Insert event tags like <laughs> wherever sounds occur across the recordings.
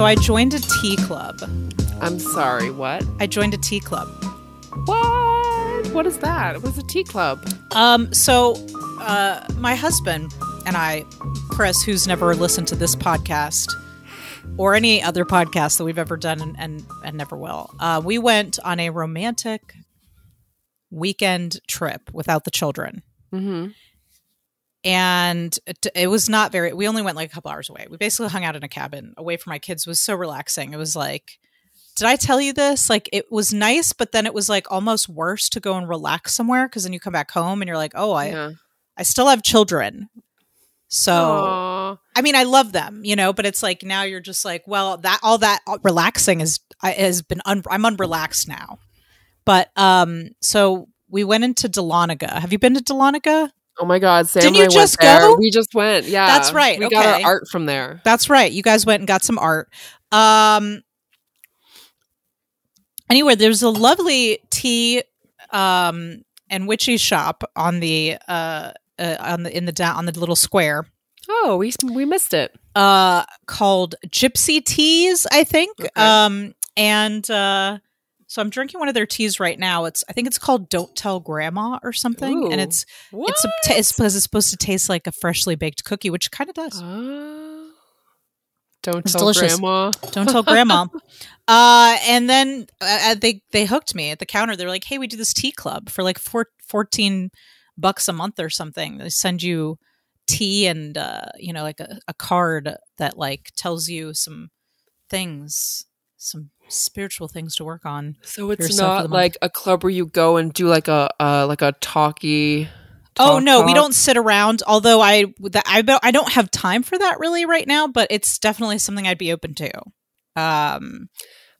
So I joined a tea club. I'm sorry, what? I joined a tea club. What? What is that? What's a tea club? Um, so uh, my husband and I, Chris, who's never listened to this podcast or any other podcast that we've ever done and and, and never will, uh, we went on a romantic weekend trip without the children. Mm-hmm. And it, it was not very we only went like a couple hours away we basically hung out in a cabin away from my kids it was so relaxing it was like did i tell you this like it was nice but then it was like almost worse to go and relax somewhere because then you come back home and you're like oh i yeah. i still have children so Aw. i mean i love them you know but it's like now you're just like well that all that relaxing is I- has been un, i'm unrelaxed now but um so we went into Dahlonega. Have you been to Dahlonega? Oh my God, Sam Didn't you just went there. go? We just went. Yeah, That's right, We got our art from there. That's right. You guys went and got some art. Um anyway, there's a lovely tea um and witchy shop on the uh, uh on the in the down on the little square Oh, we we missed it. uh called Gypsy Teas, I think. Okay. Um and uh so I'm drinking one of their teas right now. It's I think it's called Don't Tell Grandma or something and it's What? it's t- it's because it's supposed to taste like a freshly baked cookie, which kind of does. Oh. don't It's tell delicious. grandma. Don't tell grandma. <laughs> uh, and then uh, they they hooked me at the counter. They're like, "Hey, we do this tea club for like four, 14 bucks a month or something. They send you tea and uh, you know, like a, a card that like tells you some things, some spiritual things to work on. So it's the not like a club where you go and do like a uh, like a talkie. oh talk no, we don't sit around. Although I that I don't- I don't have time for that really right now, but it's definitely something I'd be open to. Um,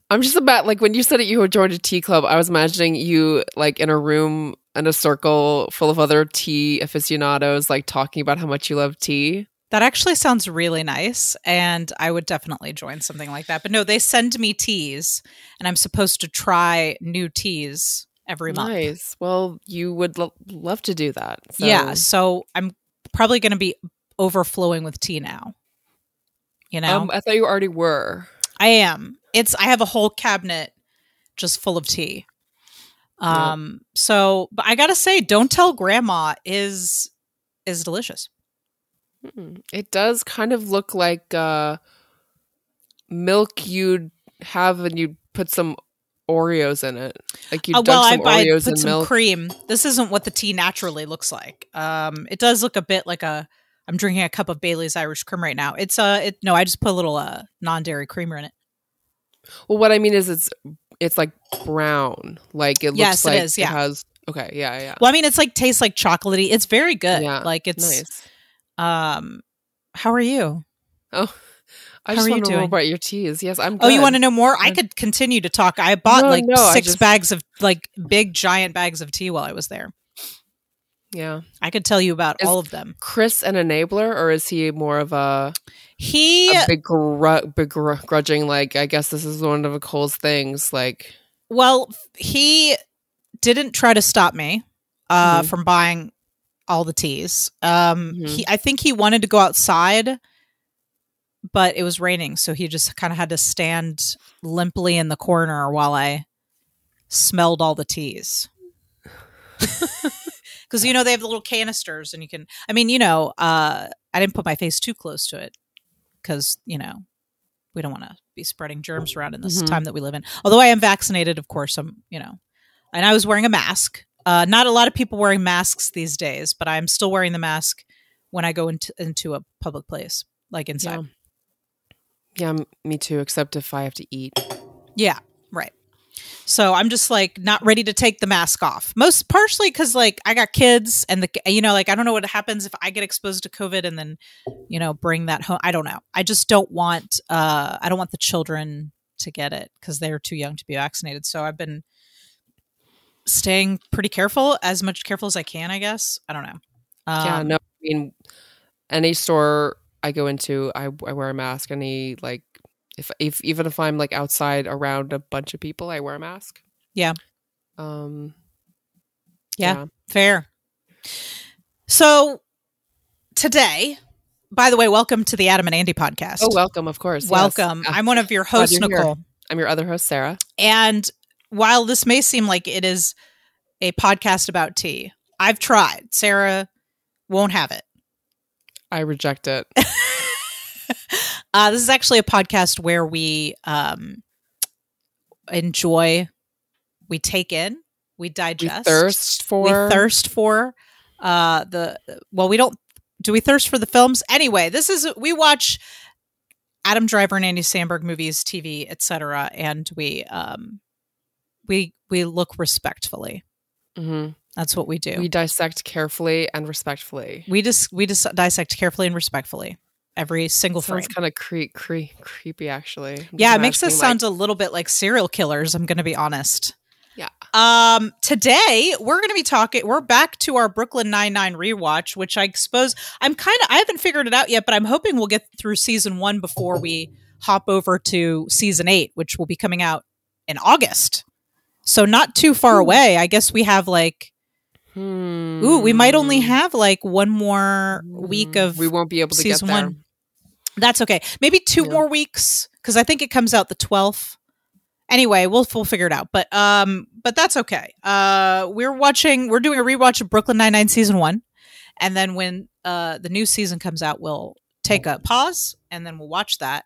I'm just about like when you said that you had joined a tea club, I was imagining you like in a room in a circle full of other tea aficionados, like talking about how much you love tea. That actually sounds really nice, and I would definitely join something like that. But no, they send me teas, and I'm supposed to try new teas every month. Nice. Well, you would lo- love to do that. So. Yeah, so I'm probably going to be overflowing with tea now. You know, Um, I thought you already were. I am. It's I have a whole cabinet just full of tea. Um, so but I gotta say, don't tell grandma is is delicious. Mm. It does kind of look like uh, milk you'd have and you'd put some Oreos in it. Like you Uh, dunk well, I, some I Oreos put in some milk. cream. This isn't what the tea naturally looks like. Um, it does look a bit like a. I'm drinking a cup of Bailey's Irish cream right now. It's uh, it, no, I just put a little uh non-dairy creamer in it. well, what I mean is it's it's like brown. Like it looks Yes, it like is, yeah. has okay, yeah, yeah. Well, I mean, it's like tastes like chocolatey. It's very good. Yeah, like it's nice. Um. How are you? Oh, I How just are you want to know about your teas. Yes, I'm. Oh, you want to know more? I could continue to talk. I bought No, like no, six just- bags of like big giant bags of tea while I was there. Yeah, I could tell you about Is- all of them. Chris an enabler, or is he more of a, He a big gru- begrudging? Like, I guess this is one of Nicole's things. Like, Well, he didn't try to stop me uh, Mhm. from buying all the teas. Um, Mhm. he, I think he wanted to go outside, but it was raining, so he just kind of had to stand limply in the corner while I smelled all the teas. <laughs> Because you know they have the little canisters, and you can. I mean, you know, uh, I didn't put my face too close to it because you know we don't want to be spreading germs around in this Mhm. time that we live in. Although I am vaccinated, of course, I'm you know, and I was wearing a mask. Uh, not a lot of people wearing masks these days, but I'm still wearing the mask when I go into into a public place, like inside. yeah, m- me too. Except if I have to eat. Yeah, right. So I'm just like not ready to take the mask off. Most partially because like I got kids and the you know like I don't know what happens if I get exposed to COVID and then you know bring that home. I don't know. I just don't want uh I don't want the children to get it because they're too young to be vaccinated. So I've been staying pretty careful, as much careful as I can. I guess I don't know. Um, yeah, no. I mean, any store I go into, I, I wear a mask. Any like, if if even if I'm like outside around a bunch of people, I wear a mask. Yeah. Um. Yeah. Fair. So today by the way, welcome to the Adam and Andy podcast. Oh, welcome, of course. welcome. Uh, I'm one of your hosts, you're here. Nicole. I'm your other host, Sarah. And while this may seem like it is a podcast about tea, I've tried. Sarah won't have it. I reject it. <laughs> Uh, this is actually a podcast where we um, enjoy, we take in, we We digest, thirst for. we thirst for uh, the. Well, we don't. Do we thirst for the films? Anyway, this is we watch Adam Driver and Andy Samberg movies, TV, etc., and we um, we we look respectfully. Mhm. That's what we do. We dissect carefully and respectfully. we just we just dissect carefully and respectfully every single frame. Sounds kind of cre- cre- creepy, actually. I'm Yeah, it makes us imagining, sound a little bit like serial killers. I'm going to be honest. Yeah. Um. Today we're going to be talking. We're back to our Brooklyn Nine Nine rewatch, which I suppose I'm kind of. I haven't figured it out yet, but I'm hoping we'll get through season one before we hop over to season eight, which will be coming out in August. So not too far Ooh. away. I guess we have like. Hmm. Ooh, we might only have like one more week of We won't be able to get there. one. That's okay. Maybe two Yeah. more weeks because I think it comes out the twelfth. Anyway, we'll we'll figure it out. But um, but that's okay. Uh, we're watching. We're doing a rewatch of Brooklyn Nine Nine season one, and then when uh the new season comes out, we'll take a pause and then we'll watch that.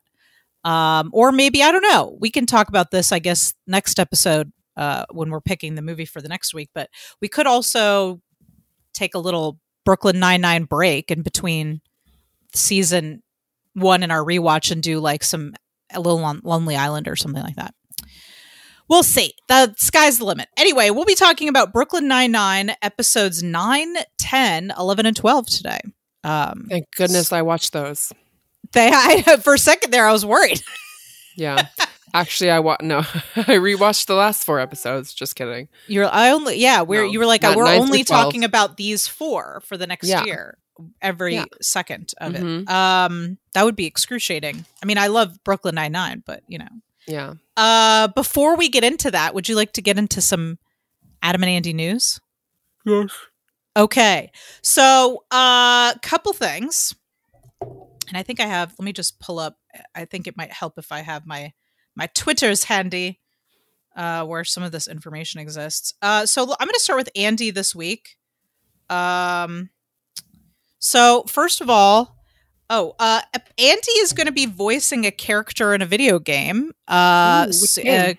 Um, or maybe I don't know. We can talk about this. I guess next episode. Uh, when we're picking the movie for the next week, but we could also take a little Brooklyn Nine Nine break in between season one in our rewatch and do like some a little on Lonely Island or something like that. We'll see. The sky's the limit. Anyway, we'll be talking about Brooklyn Nine-Nine episodes 9, 10, 11, and 12 today. Um, Thank goodness I watched those. they, <laughs> I, for a second there, I was worried. Yeah. <laughs> Actually, I wa- no, <laughs> I rewatched the last four episodes. Just kidding. You're, I only, yeah, we're, No, you were like, not we're only talking about these four for the next Yeah. year, every Yeah. second of it. Mhm. Um, that would be excruciating. I mean, I love Brooklyn Nine-Nine, but you know, Yeah. Uh, before we get into that, would you like to get into some Adam and Andy news? Yes. Okay. So, a uh, couple things. And I think I have, let me just pull up. I think it might help if I have my my Twitters handy uh where some of this information exists. Uh so I'm going to start with Andy this week. Um so first of all, oh, uh Andy is going to be voicing a character in a video game. Uh, Ooh, uh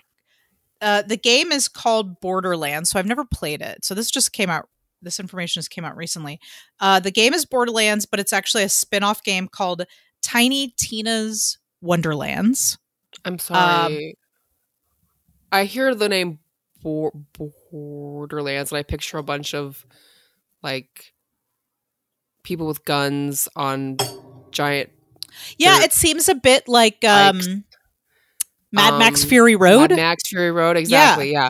uh, the game is called Borderlands, so I've never played it. So this just came out. This information just came out recently. Uh, the game is Borderlands, but it's actually a spin-off game called Tiny Tina's Wonderlands. I'm Um, sorry. I hear the name Bor- Borderlands and I picture a bunch of like people with guns on giant Yeah, Dirt it seems a bit like um. Mad Max Um, Fury Road, Mad Max Fury Road. Exactly. Yeah.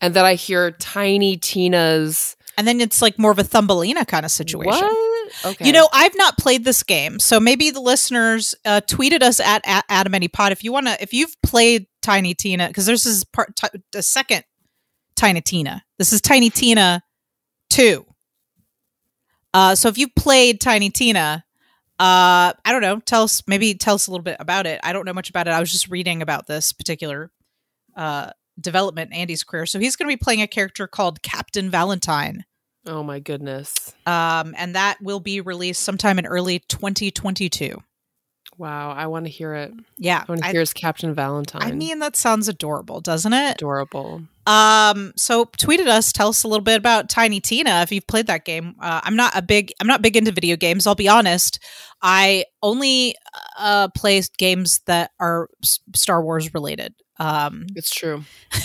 And then I hear Tiny Tina's and then it's like more of a Thumbelina kind of situation. What? Okay. You know, I've not played this game, so maybe the listeners uh, tweeted us at, at Adam Andy Pod if you want to. If you've played Tiny Tina, because this part, t- the second Tiny Tina. This is Tiny Tina two. Uh, so if you played Tiny Tina, uh, I don't know. Tell us maybe tell us a little bit about it. I don't know much about it. I was just reading about this particular uh, development in Andy's career. So he's going to be playing a character called Captain Valentine Oh my goodness. um, and that will be released sometime in early 2022. Wow. I want to hear it. Yeah, I want to hear his Captain Valentine. I mean that sounds adorable, doesn't it? adorable. Um, so tweeted us, tell us a little bit about Tiny Tina if you've played that game. Uh, I'm not a big, I'm not big into video games. I'll be honest. I only uh play games that are Star Wars related. Um, It's true. <laughs>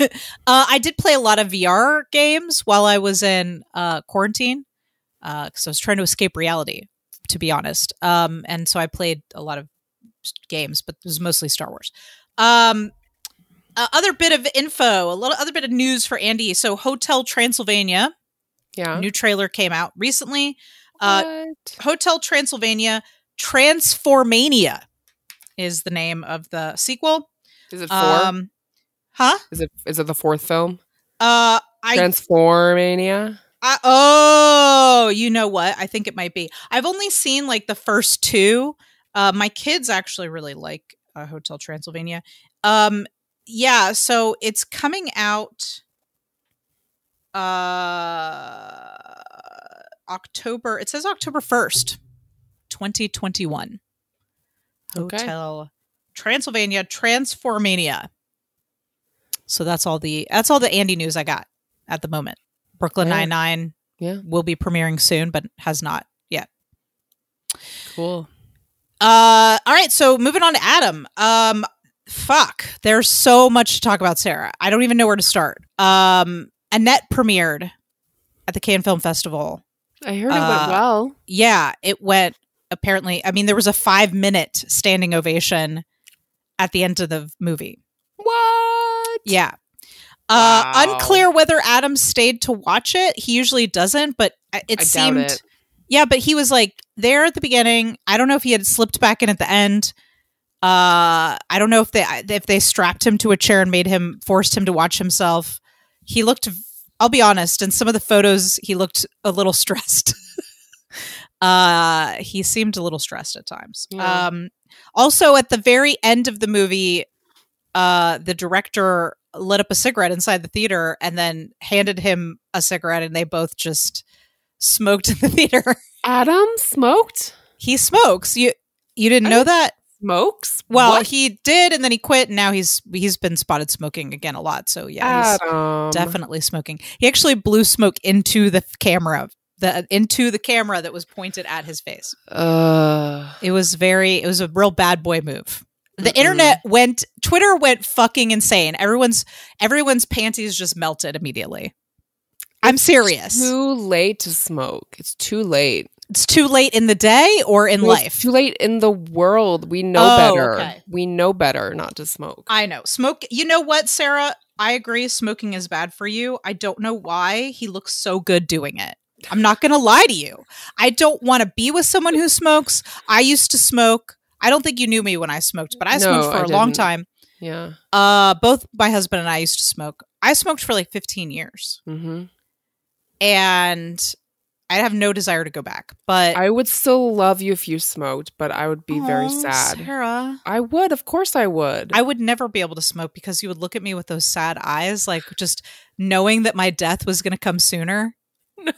<laughs> uh, I did play a lot of VR games while I was in uh, quarantine because I was trying to escape reality, to be honest. Um, and so I played a lot of games, but it was mostly Star Wars. Um, uh, other bit of info, a little other bit of news for Andy. So, Hotel Transylvania, Yeah. new trailer came out recently. Uh, What? Hotel Transylvania Transformania is the name of the sequel. Is it four? Um, huh? is it is it the fourth film? Uh, I Transformania. I, oh, you know what? I think it might be. I've only seen like the first two. Uh, my kids actually really like uh, Hotel Transylvania. Um, yeah, so it's coming out uh October. It says October 1st, 2021. Okay. Hotel Transylvania Transformania. So that's all the that's all the Andy news I got at the moment. Brooklyn. Nine Nine Yeah. will be premiering soon, but has not yet. Cool. Uh, all right. So moving on to Adam. Um, fuck. There's so much to talk about, Sarah. I don't even know where to start. Um, Annette premiered at the Cannes Film Festival. I heard it Uh, went well. Yeah, it went. Apparently, I mean, there was a five minute standing ovation at the end of the movie. What? Yeah. Uh, Wow. unclear whether Adam stayed to watch it. He usually doesn't, but uh, it I seemed. it. Yeah, but he was like there at the beginning. I don't know if he had slipped back in at the end. Uh, I don't know if they if they strapped him to a chair and made him forced him to watch himself. He looked. I'll be honest. In some of the photos, he looked a little <laughs> stressed. uh, he seemed a little stressed at times. Yeah. Um, also, at the very end of the movie, uh, the director lit up a cigarette inside the theater and then handed him a cigarette, and they both just smoked in the <laughs> theater. Adam smoked? he smokes. You you didn't I know that? Smokes? Well, What? he did, and then he quit, and now he's he's been spotted smoking again a lot. So yeah, he's Adam. definitely smoking. He actually blew smoke into the camera, the into the camera that was pointed at his face. Uh, It was very, it was a real bad boy move. The Mm-mm. internet went, Twitter went fucking insane. Everyone's everyone's panties just melted immediately. I'm serious. too late to smoke. It's too late. It's too late in the day or in Well, life. Too late in the world. We know Oh, better. okay. We know better not to smoke. I know. Smoke. You know what, Sarah? I agree. Smoking is bad for you. I don't know why he looks so good doing it. I'm not going to lie to you. I don't want to be with someone who smokes. I used to smoke. I don't think you knew me when I smoked, but I No, smoked for I a long didn't. time. yeah. Uh, both my husband and I used to smoke. I smoked for like 15 years, hmm and I have no desire to go back. But I would still love you if you smoked, but I would be very sad. Sarah. I would, of course, I would. I would never be able to smoke because you would look at me with those sad eyes, like just knowing that my death was going to come sooner. <laughs> no.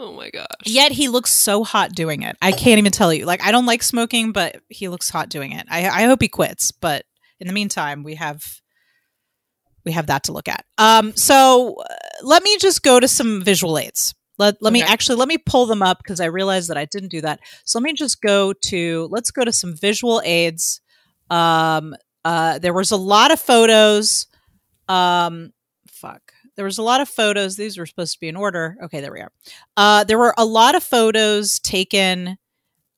Oh my gosh. Yet he looks so hot doing it. I can't even tell you. Like I don't like smoking, but he looks hot doing it. I, I hope he quits. But in the meantime, we have we have that to look at. Um, so uh, let me just go to some visual aids. Let let me actually let me pull them up because I realized that I didn't do that. So let me just go to let's go to some visual aids. Um, uh, there was a lot of photos. Um. There was a lot of photos. These were supposed to be in order. Okay, there we are. Uh, there were a lot of photos taken.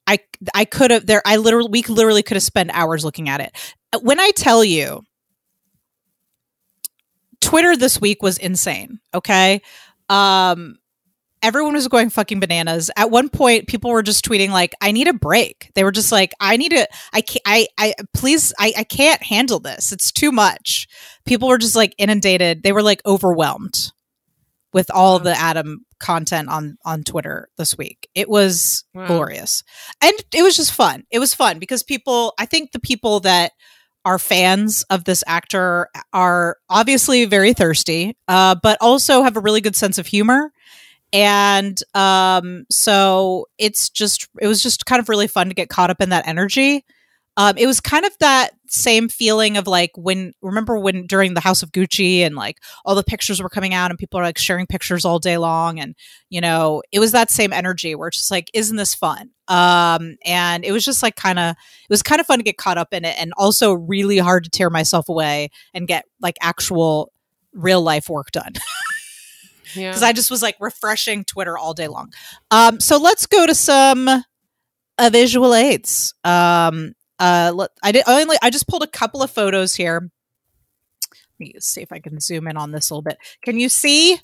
I I could have there. I literally we literally could have spent hours looking at it. When I tell you, Twitter this week was insane. Okay, um, everyone was going fucking bananas. At one point, people were just tweeting like, "I need a break." They were just like, "I need to. I can't. I. I please. I. I can't handle this. It's too much." People were just like inundated. They were like overwhelmed with all the Adam content on on Twitter this week. It was Wow. glorious. And it was just fun. It was fun because people I think the people that are fans of this actor are obviously very thirsty, uh, but also have a really good sense of humor. And um, so it's just, it was just kind of really fun to get caught up in that energy. Um, it was kind of that same feeling of like when, remember when during the House of Gucci and like all the pictures were coming out and people are like sharing pictures all day long. And, you know, it was that same energy where it's just like, isn't this fun? Um, and it was just like kind of, it was kind of fun to get caught up in it and also really hard to tear myself away and get like actual real life work done <laughs> Yeah. because I just was like refreshing Twitter all day long. Um, so let's go to some uh, visual aids. Um, uh, let, I did only I just pulled a couple of photos here. Let me see if I can zoom in on this a little bit. Can you see?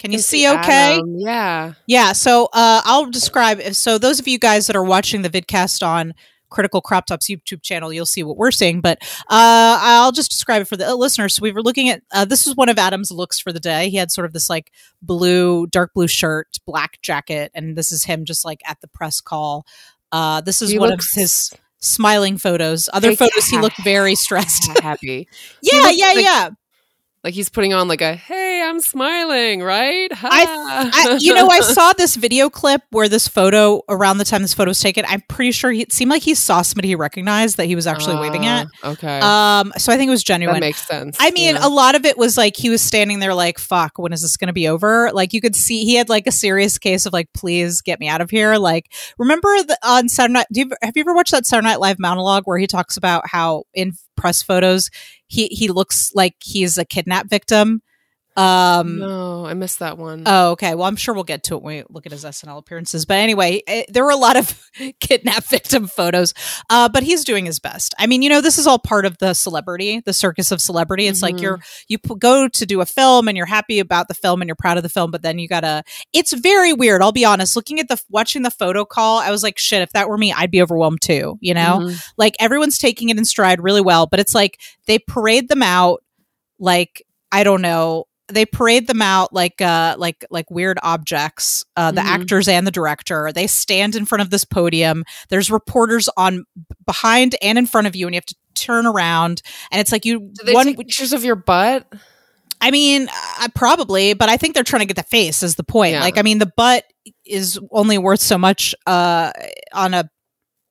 Can you Can see? Okay. Adam. Yeah. Yeah, so uh, I'll describe. So those of you guys that are watching the vidcast on Critical Crop Tops YouTube channel, you'll see what we're seeing. But uh, I'll just describe it for the listeners. So we were looking at uh, this was one of Adam's looks for the day. He had sort of this like blue, dark blue shirt, black jacket, and this is him just like at the press call. Uh, this is He one looks- of his smiling photos. Other Like, photos, he looked very stressed. <laughs> happy. yeah, yeah, like- yeah. Like he's putting on like a hey, I'm smiling, right? I, you know, I saw this video clip where this photo, around the time this photo was taken, I'm pretty sure he it seemed like he saw somebody he recognized that he was actually waving at. Ah, Okay, Um, so I think it was that genuine. makes sense. I mean, yeah. a lot of it was like he was standing there like, fuck, when is this going to be over? Like you could see he had like a serious case of like, please get me out of here. Like, remember the, on Saturday Night, do you, have you ever watched that Saturday Night Live monologue where he talks about how in press photos, he, he looks like he's a kidnap victim? Um, no, I missed that one. Oh, okay. Well, I'm sure we'll get to it when we look at his SNL appearances. But anyway, eh, there were a lot of <laughs> kidnap victim photos. Uh, but he's doing his best. I mean, you know, this is all part of the celebrity, the circus of celebrity. It's like Mhm. you're you p- go to do a film and you're happy about the film and you're proud of the film, but then you gotta. It's very weird. I'll be honest. Looking at the watching the photo call, I was like, shit. If that were me, I'd be overwhelmed too. You know Mhm. like everyone's taking it in stride really well but it's like they parade them out like i don't know they parade them out like uh like like weird objects uh the Mhm. actors and the director they stand in front of this podium there's reporters on behind and in front of you and you have to turn around and it's like you Do they one pictures of your butt? I mean, uh, probably, but I think they're trying to get the face is the point. Yeah. Like, I mean, the butt is only worth so much uh, on a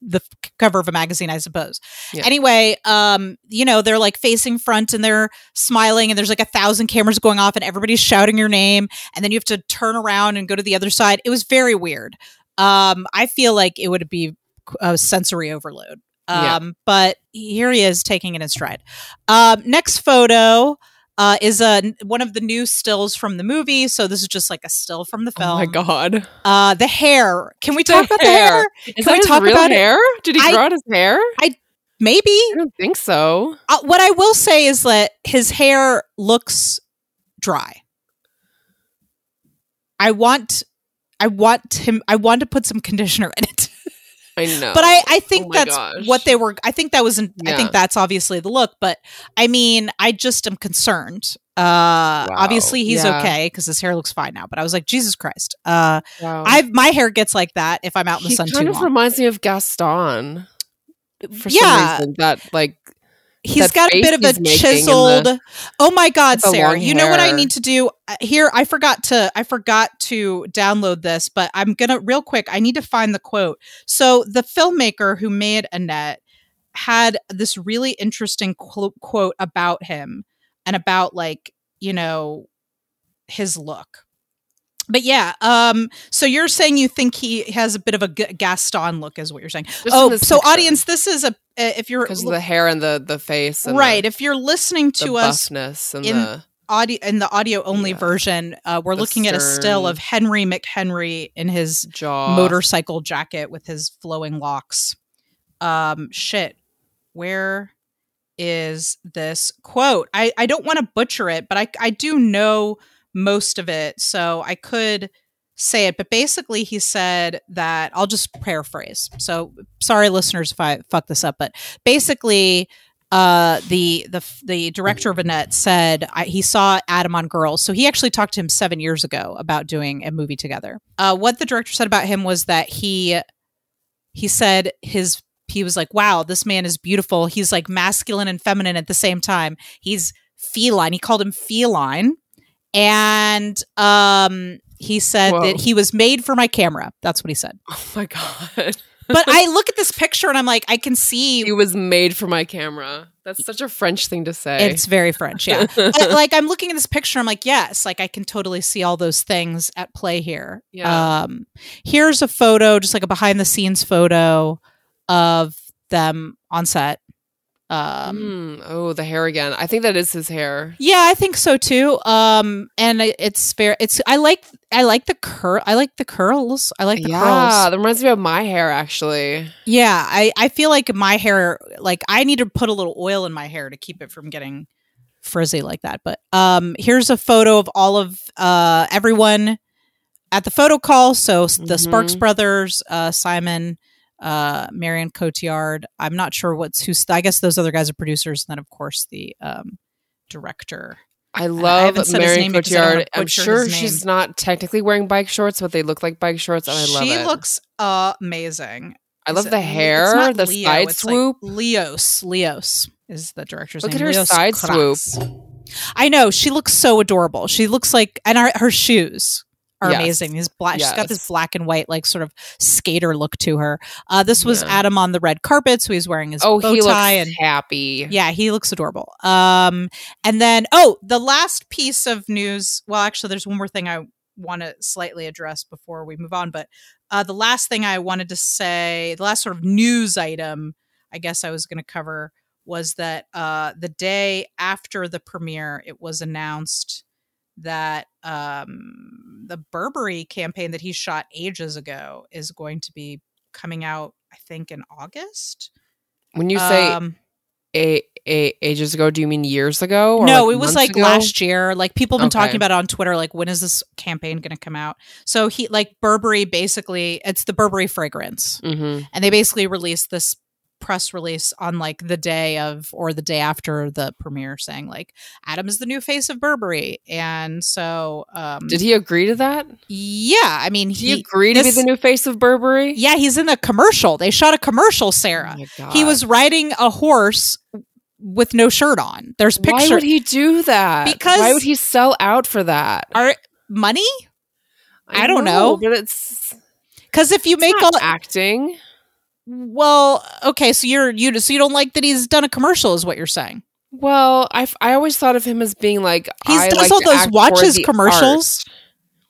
the cover of a magazine, I suppose. Yeah. Anyway, um, you know, they're like facing front and they're smiling, and there's like a thousand cameras going off, and everybody's shouting your name, and then you have to turn around and go to the other side. It was very weird. Um, I feel like it would be a sensory overload. Yeah. Um, but here he is taking it in stride. Um, next photo uh, is a one of the new stills from the movie. So this is just like a still from the film. Oh my god! Uh, the hair. Can we The talk about the hair. hair? Is Can we talk about it? hair? Did he I- grow out his hair? I Maybe. I don't think so. Uh, what I will say is that his hair looks dry. I want, I want him. I want to put some conditioner in it. I know, But I, I think Oh that's gosh. what they were. I think that was. not I think that's obviously the look. But I mean, I just am concerned. Uh, obviously he's Yeah. okay because his hair looks fine now. But I was like, Jesus Christ. Uh, Wow. I've my hair gets like that if I'm out in the he sun kind too of long. reminds me of Gaston for yeah, some reason. That like he's got a bit of a he's making and chiseled. the- oh my God, Sarah! You know what I need to do Uh, here? I forgot to. I forgot to download this, but I'm gonna real quick. I need to find the quote. So the filmmaker who made Annette had this really interesting qu- quote about him and about like you know his look. But yeah, um, so you're saying you think he has a bit of a G- Gaston look, is what you're saying? just oh, so picture, audience, this is a uh, if you're because of the hair and the the face, and right The, if you're listening to us in the audio in the audio only Yeah. version uh, we're The looking at a still of henry mchenry in his jaw motorcycle jacket with his flowing locks um shit where is this quote i i don't want to butcher it but i i do know most of it so i could say it but basically he said that i'll just paraphrase so sorry listeners if i fuck this up but basically uh the the the director of Annette said I, he saw Adam on Girls, so he actually talked to him seven years ago about doing a movie together. Uh, what the director said about him was that he he said his he was like, "Wow, this man is beautiful. He's like masculine and feminine at the same time. He's feline. He called him feline, and um, he said Whoa. that he was made for my camera. That's what he said. oh my god <laughs> But I look at this picture and I'm like, I can see he was made for my camera that's such a french thing to say It's very French, yeah. <laughs> but like I'm looking at this picture, I'm like, yes, like I can totally see all those things at play here. Yeah. Um, here's a photo, just like a behind the scenes photo of them on set. Um, Mm, oh the hair again i think that is his hair yeah, I think so too. Um, and it's fair. It's I like I like the cur I like the curls. I like the yeah curls. that reminds me of my hair actually Yeah, I I feel like my hair like I need to put a little oil in my hair to keep it from getting frizzy like that. But um here's a photo of all of uh everyone at the photo call. So s- the Sparks Mhm. brothers, uh Simon, uh, Marion Cotillard. I'm not sure what's who's. I guess those other guys are producers, and then of course the um, director. I love his Marion I Cotillard. I'm sure she's not technically wearing bike shorts, but they look like bike shorts, and I love she it. looks amazing. I love the it Le- it's hair, the Leo, side it's like swoop. Leos. Leos is the director's Look name. at her Leos side Carax. I know she looks so adorable. She looks like, and her, her shoes are Yes. amazing. These black, she's got this black and white, like sort of skater look to her. Uh, this was Yeah. Adam on the red carpet, so he's wearing his oh, bow he looks tie and happy. yeah, he looks adorable. Um, and then oh, the last piece of news. Well, actually, there's one more thing I want to slightly address before we move on. But uh, the last thing I wanted to say, the last sort of news item, I guess I was going to cover was that uh, the day after the premiere, it was announced that um, the Burberry campaign that he shot ages ago is going to be coming out. I think in August. When you say Um, a, a, ages ago, do you mean years ago? Or no, it was like ago? last year. Like people have been Okay. talking about it on Twitter. Like when is this campaign going to come out? So he like Burberry basically it's the Burberry fragrance, Mhm. and they basically released this press release on like the day of or the day after the premiere, saying like Adam is the new face of Burberry, and so um Did he agree to that? Yeah, I mean he, he. agree to be the new face of Burberry? Yeah, he's in the commercial. They shot a commercial, Oh Sarah. God. he was riding a horse with no shirt on. There's pictures. Why would he do that? Because- why would he sell out for that? are money I don't know. but it's, because if you it's make all acting. Well, okay, so you're you so you don't like that he's done a commercial, is what you're saying? Well, I I always thought of him as being like He I does like all those watches commercials. art.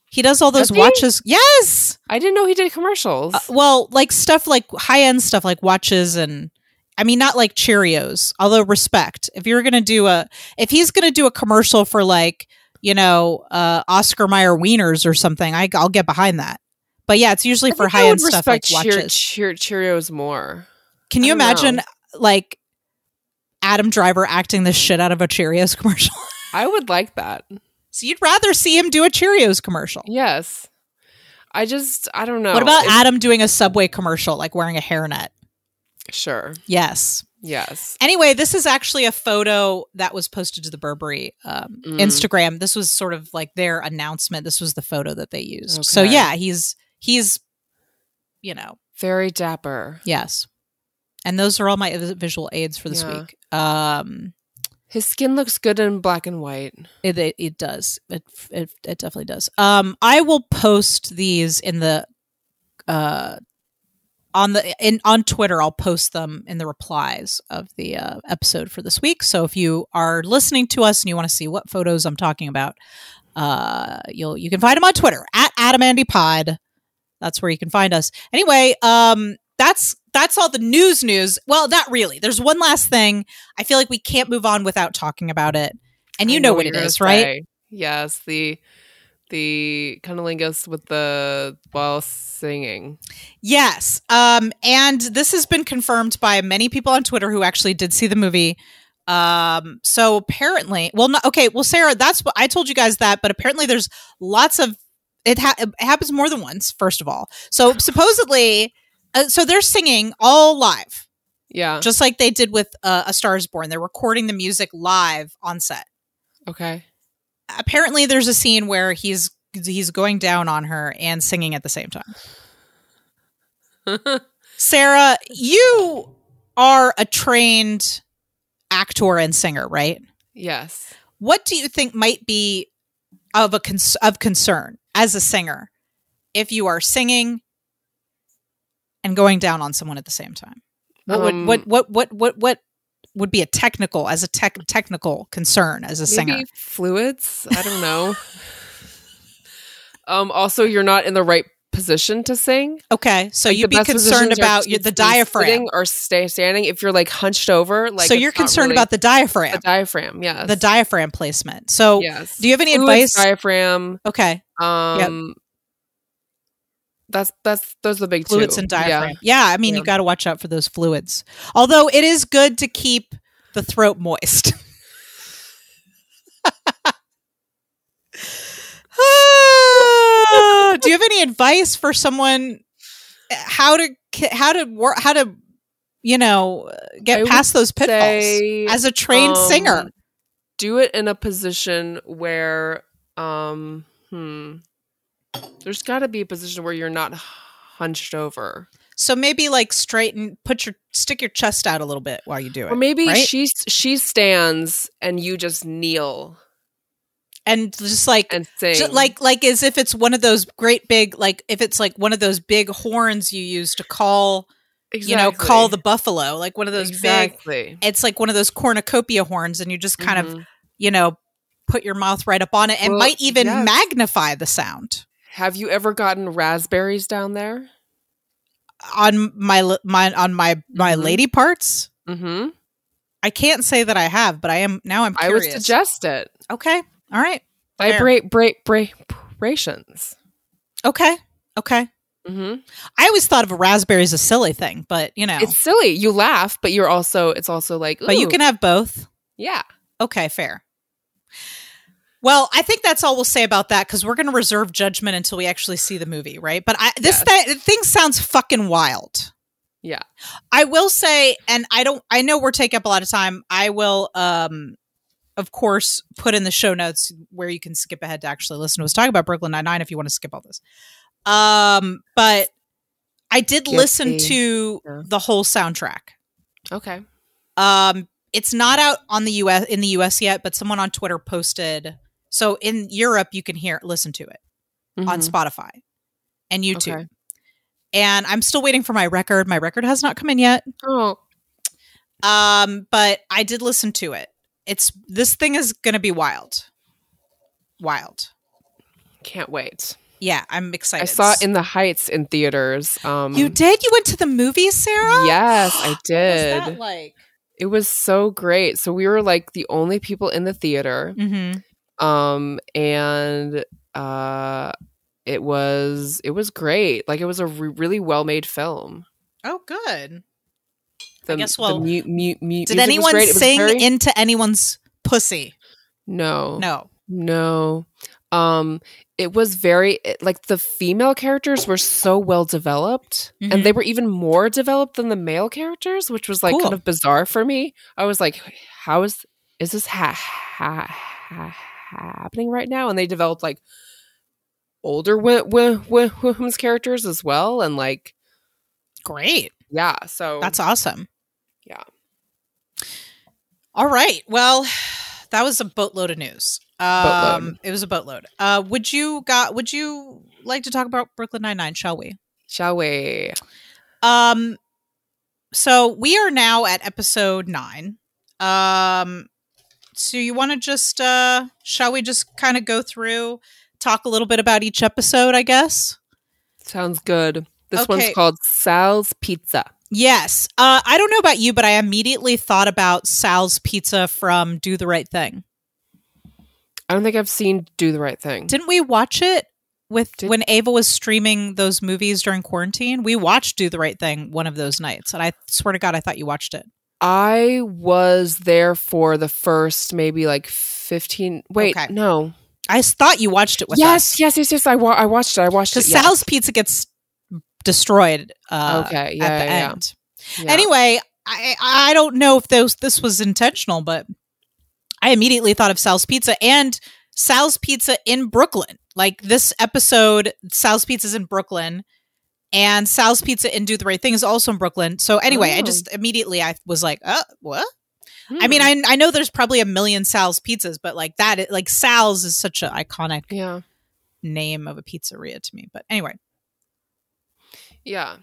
He does all those Does watches. Yes. I didn't know he did commercials. Uh, well, like stuff like high end stuff like watches and I mean not like Cheerios. Although respect, if you're gonna do a if he's gonna do a commercial for like you know uh Oscar Mayer wieners or something, I, I'll get behind that. But yeah, it's usually I for high end stuff like respect Cheer- watches. Cheer- Cheerios more. Can you I don't know. imagine like Adam Driver acting the shit out of a Cheerios commercial? <laughs> I would like that. So you'd rather see him do a Cheerios commercial. Yes. I just I don't know. What about It- Adam doing a Subway commercial, like wearing a hairnet? Sure. Yes. Yes. Anyway, this is actually a photo that was posted to the Burberry um, Mm. Instagram. This was sort of like their announcement. This was the photo that they used. So yeah, he's he's, you know, Very dapper. yes. And those are all my visual aids for this Yeah. week. Um, His skin looks good in black and white. It, it it does. It, it it definitely does. Um, I will post these in the uh on the in on Twitter. I'll post them in the replies of the uh, episode for this week. So if you are listening to us and you want to see what photos I'm talking about, uh, you'll you can find them on Twitter at AdamAndyPod. That's where you can find us. Anyway, um, that's that's all the news news. Well, not really. There's one last thing. I feel like we can't move on without talking about it. And you I know, what it is, right? say. Yes, the the cunnilingus with the while singing. Yes. Um, and this has been confirmed by many people on Twitter who actually did see the movie. Um, so apparently, well, not, okay, well, Sarah, that's what I told you guys that, but apparently there's lots of it, ha- it happens more than once. First of all, so <sighs> supposedly, uh, so they're singing all live, Yeah. just like they did with uh, A Star Is Born. They're recording the music live on set. Okay. Apparently, there's a scene where he's he's going down on her and singing at the same time. <laughs> Sarah, you are a trained actor and singer, right? yes. What do you think might be of a cons- of concern as a singer if you are singing and going down on someone at the same time? What Um, would what what what what what would be a technical as a tech technical concern as a singer? Fluids. I don't know. <laughs> um. Also, you're not in the right position to sing. Okay, so Like, you'd be concerned about the diaphragm. or stay standing. If you're like hunched over, like so you're concerned really- about the diaphragm, the diaphragm. Yes. the diaphragm placement. So Yes. do you have any Fluids, advice? Diaphragm. okay, Um. That's that's those are the big fluids two. and diaphragm. Yeah, I mean, you Yeah. got to watch out for those fluids. Although it is good to keep the throat moist. <laughs> Ah, Do you have any advice for someone how to how to work how to you know get I past those pitfalls say, as a trained um, singer. Do it in a position where, um, hmm, there's got to be a position where you're not hunched over, So maybe like straighten, put your stick your chest out a little bit while you do it, or maybe right? she she stands and you just kneel and just like and sing, ju- like like as if it's one of those great big like if it's like one of those big horns you use to call you know call the buffalo like one of those big it's like one of those cornucopia horns and you just kind of Mhm. you know put your mouth right up on it and Well, might even yes. magnify the sound Have you ever gotten raspberries down there? on my my on my my Mhm. lady parts Mm-hmm. i can't say that i have but i am now i'm I would suggest it. okay all right. Vibrate, break, vibrations. okay okay Mm-hmm. i always thought of raspberries as a silly thing but you know It's silly. You laugh, but you're also. It's also like. but you can have both Yeah. Okay, fair. Well, I think that's all we'll say about that because we're going to reserve judgment until we actually see the movie, right? But I, this Yes. th- thing sounds fucking wild. Yeah. I will say, and I don't, I know we're taking up a lot of time. I will, um, of course, put in the show notes where you can skip ahead to actually listen to us talk about Brooklyn Nine Nine if you want to skip all this. Um, but I did listen to Yeah. the whole soundtrack. Okay. Um, it's not out on the US in the US yet, but someone on Twitter posted. So in Europe, you can hear listen to it on Mhm. Spotify and YouTube. Okay. And I'm still waiting for my record. My record has not come in yet. Oh, Um, but I did listen to it. It's this thing is gonna be wild. Wild. can't wait. Yeah, I'm excited. I saw it in the Heights in theaters. Um, You did? You went to the movies, Sarah? Yes, I <gasps> What was did. that like? It was so great. So we were like the only people in the theater. Mm-hmm. Um, and uh, it was it was great. Like it was a re- really well made film. Oh, good. The, guess the we'll- mu- mu- mu- Did anyone sing very- into anyone's pussy? No, No. no. Um, it was very it- like the female characters were so well developed, Mhm. and they were even more developed than the male characters, which was like Cool. kind of bizarre for me. I was like, "How is is this ha- ha- ha- happening right now?" And they developed like older wi- wi- wi- women's characters as well, and like Great. yeah, so That's awesome. Yeah. All right. Well, <sighs> that was a boatload of news. Um, Boatload. It was a boatload. Uh, would you got? Would you like to talk about Brooklyn Nine Nine? Shall we? shall we? Um. So we are now at episode nine. Um. So you want to just? uh Shall we just kind of go through, talk a little bit about each episode? I guess. Sounds good. This Okay. one's called Sal's Pizza. Yes. Uh, I don't know about you, but I immediately thought about Sal's Pizza from Do the Right Thing. I don't think I've seen Do the Right Thing. Didn't we watch it with Did- when Ava was streaming those movies during quarantine? We watched Do the Right Thing one of those nights, and I swear to God, I thought you watched it. I was there for the first maybe like 15 wait Okay. no I thought you watched it with yes us. yes yes yes I, wa- I watched it I watched it because yes. Sal's Pizza gets destroyed. Uh, okay yeah, at the yeah, end. yeah. Anyway, I I don't know if those this was intentional, but I immediately thought of Sal's Pizza and Sal's Pizza in Brooklyn. Like this episode, Sal's Pizza's in Brooklyn, and Sal's Pizza in Do the Right Thing is also in Brooklyn. So anyway, I Oh. just immediately I was like, uh, what? Hmm. I mean, I I know there's probably a million Sal's pizzas, but like that, like Sal's is such an iconic yeah name of a pizzeria to me. But anyway, yeah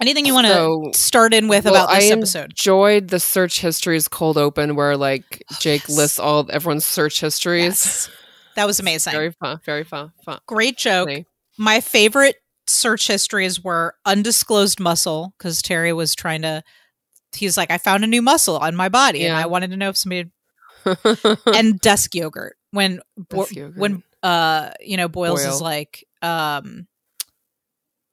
anything you want to So- start in with Well, about this I episode? enjoyed the search histories cold open where like Jake Yes. lists all everyone's search histories Yes. That was amazing. very fun very fun fun Great joke. Funny. My favorite search histories were undisclosed muscle because Terry was trying to. He's like, I found a new muscle on my body, and I wanted to know if somebody <laughs> and desk yogurt when Bo- Desk yogurt. when uh you know Boyles is like um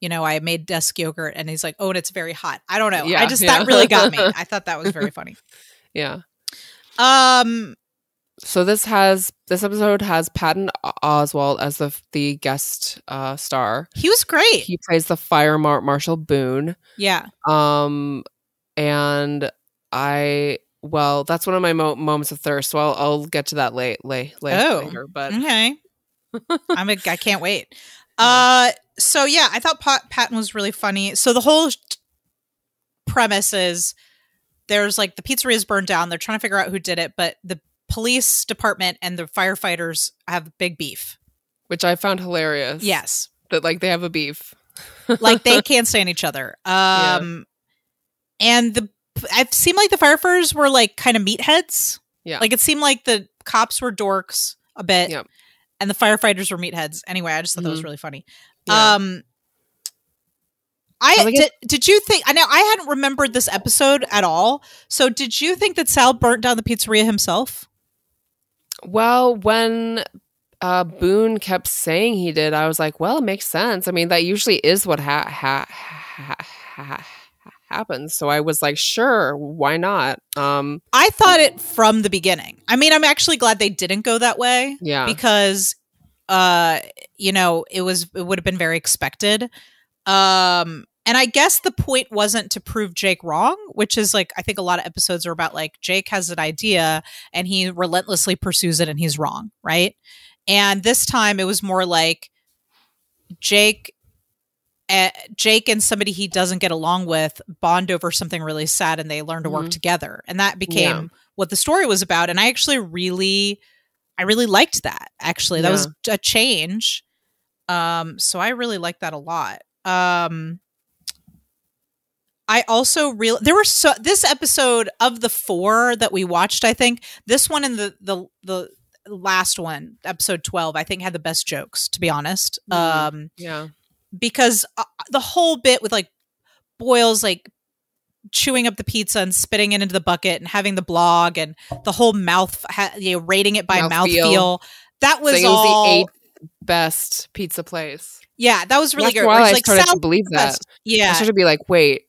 you know I made desk yogurt and he's like oh and it's very hot I don't know I just yeah. that really got me <laughs> I thought that was very funny yeah um so this has this episode has Patton Oswalt as the the guest uh, star. He was great. He plays the fire mar- marshal Boone. yeah. Um, and I well, that's one of my mo- moments of thirst. So I'll, I'll get to that late, late, late Oh. later. But Okay. <laughs> I'm a, I can't wait. Uh so yeah, I thought Pat, Patton was really funny. So the whole premise is there's like the pizzeria is burned down. They're trying to figure out who did it, but the police department and the firefighters have big beef. which I found hilarious. Yes. that like they have a beef. <laughs> Like they can't stand each other. Um and the it seemed like the firefighters were like kind of meatheads. Yeah. Like it seemed like the cops were dorks a bit. Yep. And the firefighters were meatheads. Anyway, I just thought that was Mhm. really funny. Yeah. Um I did, did you think I know I hadn't remembered this episode at all. So did you think that Sal burnt down the pizzeria himself? Well, when uh, Boone kept saying he did, I was like, well, it makes sense. I mean, that usually is what ha- ha- ha- ha- happens. So I was like, sure, why not? Um, I thought it from the beginning. I mean, I'm actually glad they didn't go that way yeah, because uh you know, it was it would have been very expected. Um and I guess the point wasn't to prove Jake wrong, which is like I think a lot of episodes are about like Jake has an idea and he relentlessly pursues it and he's wrong, right? And this time it was more like Jake uh, Jake and somebody he doesn't get along with bond over something really sad and they learn to work Mhm. together. And that became Yeah. what the story was about and I actually really I really liked that. Actually, that was a change. Um so I really liked that a lot. Um I also real there were so this episode of the four that we watched, I think this one and the the the last one, episode 12, I think had the best jokes to be honest. Mhm. Um yeah, because uh, the whole bit with like Boyle's like chewing up the pizza and spitting it into the bucket and having the blog and the whole mouth ha- you know rating it by Mouthfeel. mouthfeel. That was Saying it was all the eighth best pizza place. yeah, that was really After good. while, I like, started "Sal, to believe that. best." I Yeah. started to be like, wait,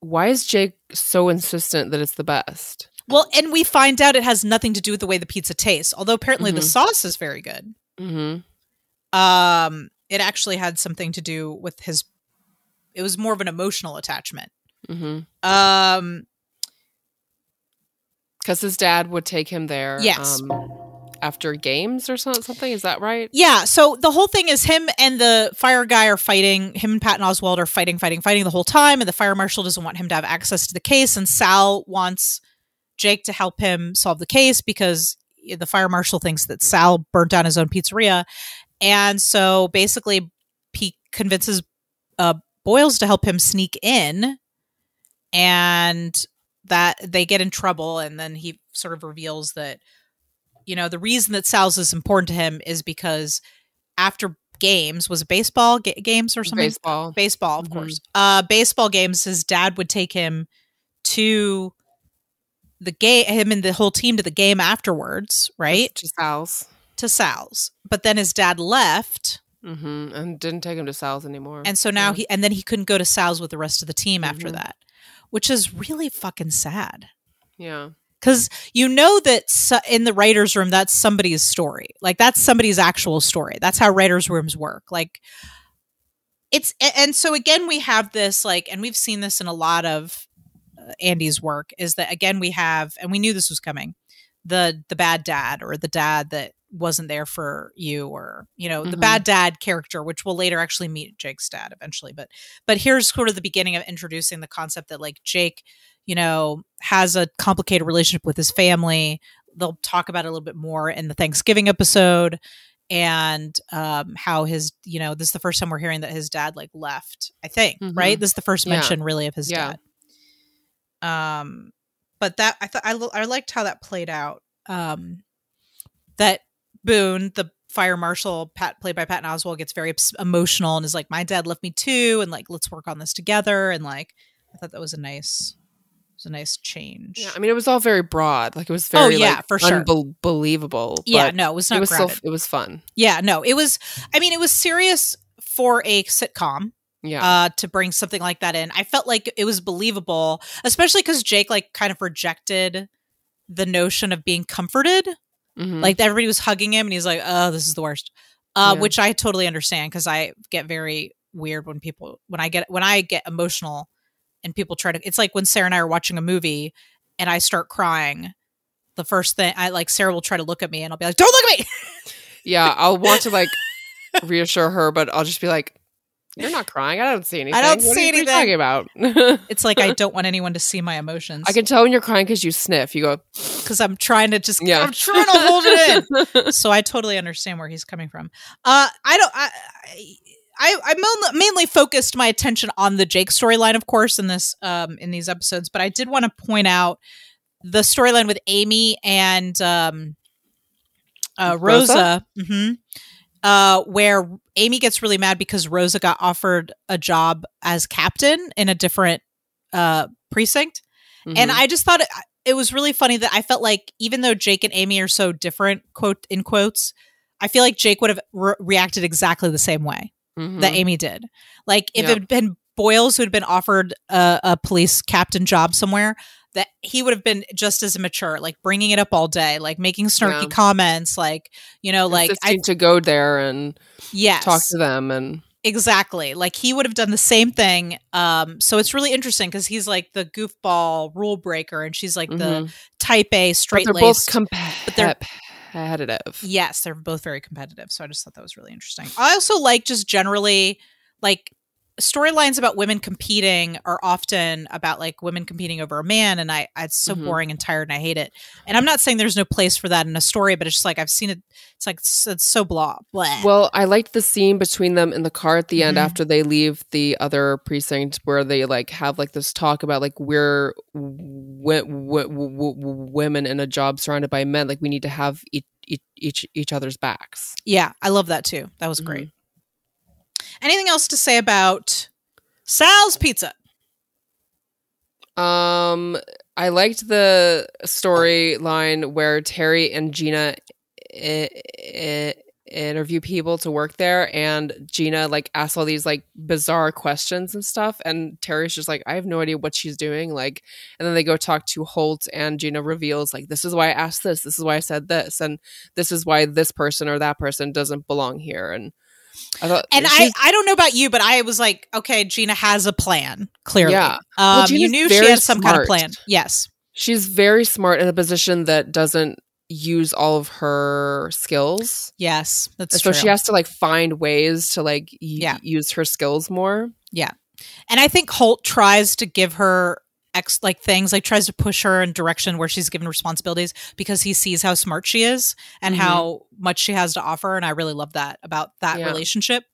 why is Jake so insistent that it's the best? Well, and we find out it has nothing to do with the way the pizza tastes. Although apparently the Mhm. sauce is very good. Mm-hmm. Um, it actually had something to do with his. It was more of an emotional attachment. Mm-hmm. Um, Because his dad would take him there. Yes. Um, after games or something. Is that right? yeah. So the whole thing is him and the fire guy are fighting. Him and Patton Oswalt are fighting, fighting, fighting the whole time, and the fire marshal doesn't want him to have access to the case, and Sal wants Jake to help him solve the case because the fire marshal thinks that Sal burnt down his own pizzeria. And so basically, he convinces uh, Boyles to help him sneak in, and that they get in trouble. And then he sort of reveals that, you know, the reason that Sal's is important to him is because after games, was it baseball ga- games or something? Baseball. baseball of Mhm. course uh baseball games his dad would take him to the game him and the whole team to the game afterwards right To Sal's. To sal's but then his dad left Mm-hmm. And didn't take him to Sal's anymore. and so now Yeah. he and then he couldn't go to sal's with the rest of the team after Mhm. that which is really fucking sad Yeah. because you know that so- in the writers room that's somebody's story like that's somebody's actual story that's how writers rooms work like it's and so again we have this like and we've seen this in a lot of uh, andy's work is that again we have and we knew this was coming the the bad dad or the dad that wasn't there for you or you know the Mhm. bad dad character which we'll later actually meet jake's dad eventually but but here's sort of the beginning of introducing the concept that like jake you know has a complicated relationship with his family they'll talk about it a little bit more in the thanksgiving episode and um how his you know this is the first time we're hearing that his dad like left i think Mhm. right this is the first Yeah. mention really of his Yeah. dad um but that i thought I, I liked how that played out um that boone the fire marshal pat played by patton oswalt gets very emotional and is like my dad left me too and like let's work on this together and like i thought that was a nice it was a nice change Yeah. I mean, it was all very broad. Like it was very Oh, yeah, like, for sure. unbelievable. yeah no it was not it was still it was fun. Yeah, no, it was. I mean, it was serious for a sitcom Yeah. uh, to bring something like that in. I felt like it was believable, especially because Jake like kind of rejected the notion of being comforted. Mhm. Like everybody was hugging him, and he's like, "Oh, this is the worst," uh, Yeah. which I totally understand because I get very weird when people when I get when I get emotional and people try to. It's like when Sarah and I are watching a movie and I start crying. The first thing I like, Sarah will try to look at me, and I'll be like, "Don't look at me." yeah, I'll want to like <laughs> reassure her, but I'll just be like, "You're not crying. I don't see anything. I don't What see you- what are you anything." talking about?" <laughs> It's like I don't want anyone to see my emotions. I can tell when you're crying because you sniff. You go, <sniffs> because I'm trying to just yeah. I'm trying to hold it in. <laughs> so I totally understand where he's coming from. Uh, I don't. I, I I mainly focused my attention on the Jake storyline, of course, in this um in these episodes. But I did want to point out the storyline with Amy and um uh, Rosa. Rosa? hmm Uh, where Amy gets really mad because Rosa got offered a job as captain in a different uh precinct. And Mhm. I just thought it, it was really funny that I felt like even though Jake and Amy are so different, quote in quotes, I feel like Jake would have re- reacted exactly the same way Mhm. that Amy did. Like if Yep. it had been Boyles who had been offered a, a police captain job somewhere, that he would have been just as immature, like bringing it up all day, like making snarky Yeah. comments, like you know, like I to go there and yes, talk to them and Exactly. Like he would have done the same thing. Um, so it's really interesting because he's like the goofball rule breaker and she's like the Mhm. type A But straight they're both they're- competitive. yes, they're both very competitive. So I just thought that was really interesting. I also like just generally like storylines about women competing are often about like women competing over a man and I it's so Mhm. boring and tired and I hate it. And I'm not saying there's no place for that in a story, but it's just like I've seen it it's like it's, it's so blah. blah. Well, I liked the scene between them in the car at the end Mhm. after they leave the other precinct where they like have like this talk about like we're w- w- w- women in a job surrounded by men like we need to have each each each, each other's backs. Yeah, I love that too. That was great. Anything else to say about Sal's Pizza? Um I liked the storyline where Terry and Gina I- I- interview people to work there and Gina like asks all these like bizarre questions and stuff and Terry's just like I have no idea what she's doing like and then they go talk to Holt and Gina reveals like this is why I asked this this is why I said this and this is why this person or that person doesn't belong here and I thought And I, I don't know about you, but I was like, okay, Gina has a plan. Clearly, Yeah. Um, Well, you knew she had some kind of plan. Yes, she's very smart in a position that doesn't use all of her skills yes, that's so true. she has to like find ways to like y- Yeah. use her skills more Yeah. and I think Holt tries to give her ex like things, like tries to push her in direction where she's given responsibilities because he sees how smart she is and Mhm. how much she has to offer. And I really love that about that Yeah. relationship.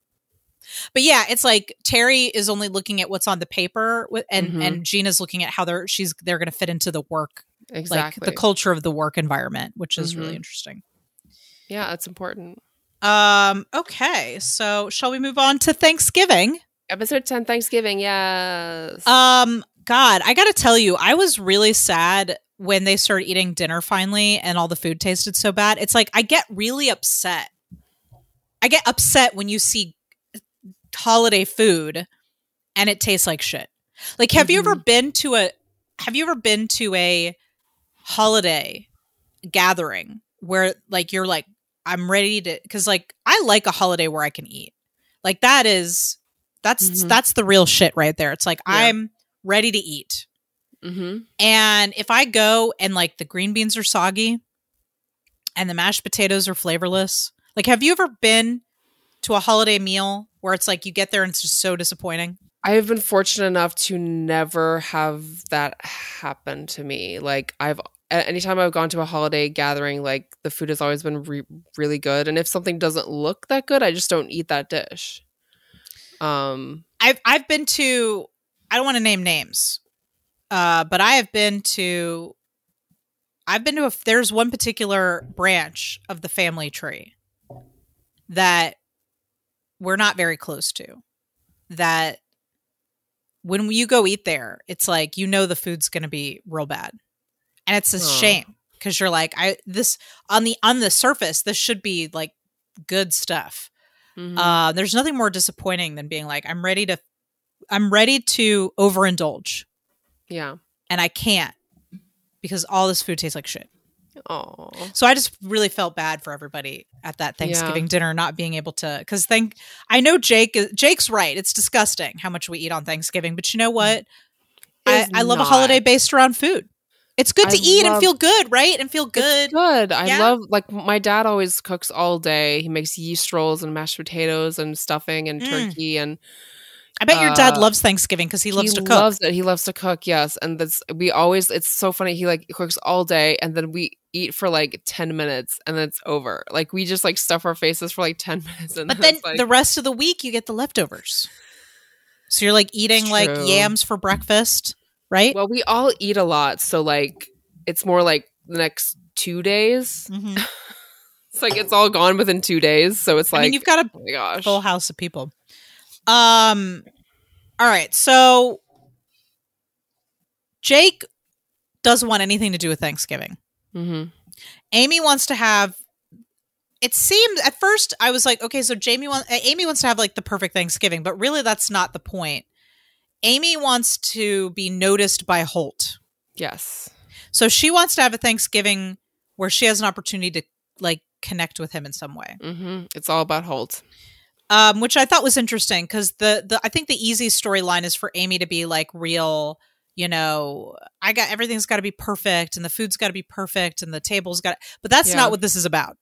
But yeah, it's like Terry is only looking at what's on the paper, and Mhm. and Gina's looking at how they're she's they're going to fit into the work, exactly like the culture of the work environment, which is really Mhm. interesting. yeah that's important Um. Okay. So shall we move on to Thanksgiving? episode 10 thanksgiving yes Um, God, I gotta tell you, I was really sad when they started eating dinner finally and all the food tasted so bad. It's like I get really upset. I get upset when you see holiday food and it tastes like shit. Like, have you ever been to a have you ever been to a holiday gathering where like you're like, I'm ready to because like I like a holiday where I can eat. Like that is that's Mhm. that's the real shit right there. It's like Yeah. I'm ready to eat. mm-hmm. And if I go and like the green beans are soggy and the mashed potatoes are flavorless, like have you ever been to a holiday meal where it's like you get there and it's just so disappointing? i have been fortunate enough to never have that happen to me like i've anytime i've gone to a holiday gathering like the food has always been re- really good and if something doesn't look that good i just don't eat that dish um I've I've been to I don't want to name names. Uh but I have been to I've been to a there's one particular branch of the family tree that we're not very close to. That when you go eat there, it's like you know the food's going to be real bad. And it's a shame cuz you're like I this on the on the surface this should be like good stuff. mhm. Uh, there's nothing more disappointing than being like, I'm ready to, I'm ready to overindulge, yeah and I can't because all this food tastes like shit. Oh, So I just really felt bad for everybody at that Thanksgiving dinner not being able to because thank I know Jake Jake's right. It's disgusting how much we eat on Thanksgiving, but you know what? I, I love a holiday based around food. It's good to I eat and feel good, right? And feel good. good. I Yeah. love like my dad always cooks all day. He makes yeast rolls and mashed potatoes and stuffing and Mm. turkey and I bet your dad uh, loves Thanksgiving because he loves to cook. loves it. He loves to cook. Yes, and that's we always. It's so funny. He like cooks all day, and then we eat for like ten minutes, and then it's over. Like we just like stuff our faces for like ten <laughs> minutes, and but then it's like, the rest of the week you get the leftovers. So you're like eating like yams for breakfast, right? well, we all eat a lot, so like it's more like the next two days. Mhm. <laughs> It's like it's all gone within two days. So it's like I mean, you've got a oh full house of people. Um, all right. So Jake doesn't want anything to do with Thanksgiving. hmm Amy wants to have. It seemed at first I was like, okay, so Jamie wants Amy wants to have like the perfect Thanksgiving, but really that's not the point. Amy wants to be noticed by Holt. Yes. So she wants to have a Thanksgiving where she has an opportunity to like connect with him in some way. hmm It's all about Holt. Um, which I thought was interesting because the the I think the easy storyline is for Amy to be like real. You know, I got everything's got to be perfect, and the food's got to be perfect, and the table's got. But that's Yeah. not what this is about.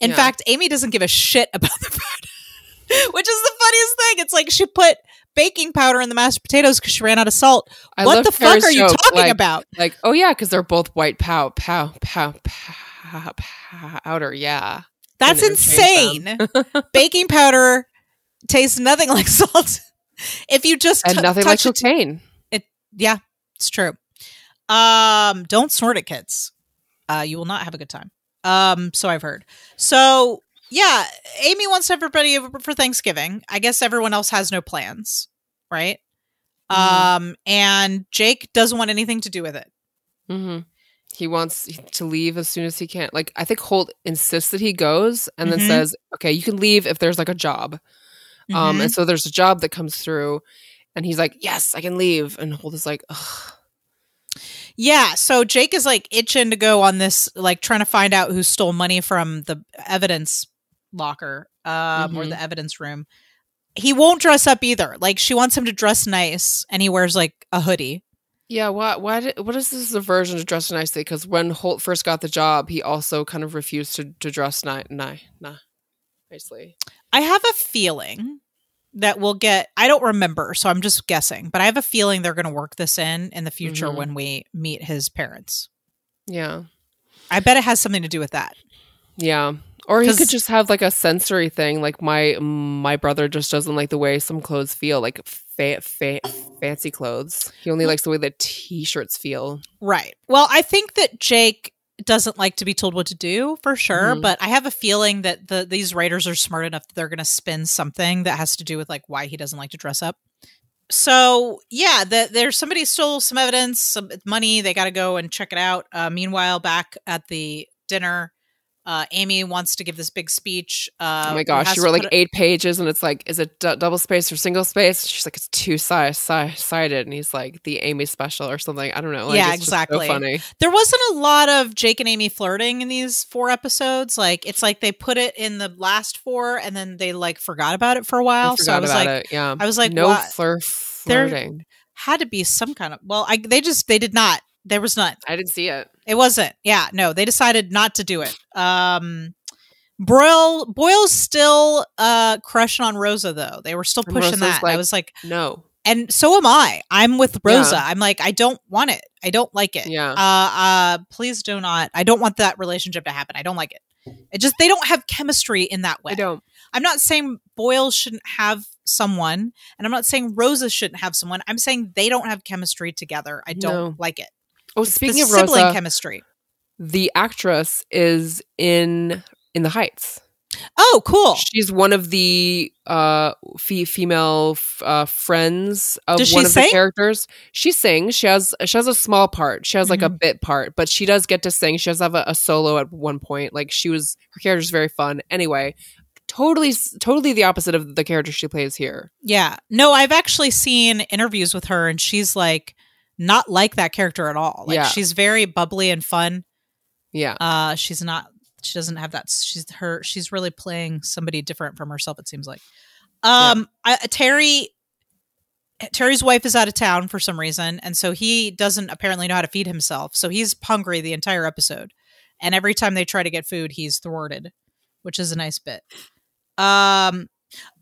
In Yeah. fact, Amy doesn't give a shit about the food, <laughs> which is the funniest thing. It's like she put baking powder in the mashed potatoes because she ran out of salt. I what the fuck are you talking like- about? Like, oh yeah, because they're both white pow pow pow pow powder. Yeah. That's insane. <laughs> baking powder tastes nothing <laughs> like salt. if you just and t- nothing like touch it cocaine. Yeah, it's true. Um, don't snort it, kids. Uh, you will not have a good time. Um, so I've heard. So yeah, Amy wants everybody over for Thanksgiving. I guess everyone else has no plans, right? Mhm. Um, and Jake doesn't want anything to do with it. hmm He wants to leave as soon as he can. Like, I think Holt insists that he goes and then Mhm. says, okay, you can leave if there's like a job. Um, Mhm. and so there's a job that comes through and he's like, yes, I can leave. And Holt is like, Ugh. Yeah, so Jake is like itching to go on this, like trying to find out who stole money from the evidence locker, um, or Mhm. the evidence room. He won't dress up either. Like she wants him to dress nice, and he wears like a hoodie. Yeah, why? Why? Did, what is this aversion to dress nicely? Because when Holt first got the job, he also kind of refused to, to dress ni- ni- ni- nicely. I have a feeling that we'll get. I don't remember, so I'm just guessing, but I have a feeling they're going to work this in in the future Mhm. when we meet his parents. Yeah, I bet it has something to do with that. yeah. Or he could just have like a sensory thing. Like my my brother just doesn't like the way some clothes feel, like fa- fa- fancy clothes. He only likes the way the t-shirts feel. Right. Well, I think that Jake doesn't like to be told what to do for sure, Mhm. but I have a feeling that the these writers are smart enough that they're going to spin something that has to do with like why he doesn't like to dress up. So yeah, the, there's somebody stole some evidence, some money. They got to go and check it out. Uh, meanwhile, back at the dinner, uh, Amy wants to give this big speech. Uh, oh my gosh, she wrote like eight pages, and it's like, is it d- double space or single space? She's like, it's two si- si- sided, and he's like, the Amy special or something. I don't know. Like, Yeah, just so exactly. funny. there wasn't a lot of Jake and Amy flirting in these four episodes. Like it's like they put it in the last four and then they like forgot about it for a while. So I was like, it. Yeah, I was like, no flir- flirting. had to be some kind of. Well, I they just they did not. There was none. I didn't see it. It wasn't. Yeah, no, they decided not to do it. Um, Boyle Boyle's still uh crushing on Rosa though. They were still pushing that. I was like, No. and so am I. I'm with Rosa. Yeah. I'm like, I don't want it. I don't like it. Yeah. Uh, uh, please do not. I don't want that relationship to happen. I don't like it. It just they don't have chemistry in that way. I don't. I'm not saying Boyle shouldn't have someone, and I'm not saying Rosa shouldn't have someone. I'm saying they don't have chemistry together. I don't No. like it. Oh, speaking of sibling Rosa, chemistry. the actress is in in the Heights. Oh, cool. She's one of the uh fe- female f- uh friends of Does one of sing? the characters. She sings. She has she has a small part. She has like a Mm-hmm. bit part, but she does get to sing. She does have a, a solo at one point. Like she was her character's very fun. Anyway, totally totally the opposite of the character she plays here. Yeah. No, I've actually seen interviews with her, and she's like not like that character at all. Like Yeah. she's very bubbly and fun. Yeah. Uh, she's not. She doesn't have that. She's her. She's really playing somebody different from herself. It seems like. Um, I, Terry. Terry's wife is out of town for some reason, and so he doesn't apparently know how to feed himself. So he's hungry the entire episode, and every time they try to get food, he's thwarted, which is a nice bit. Um.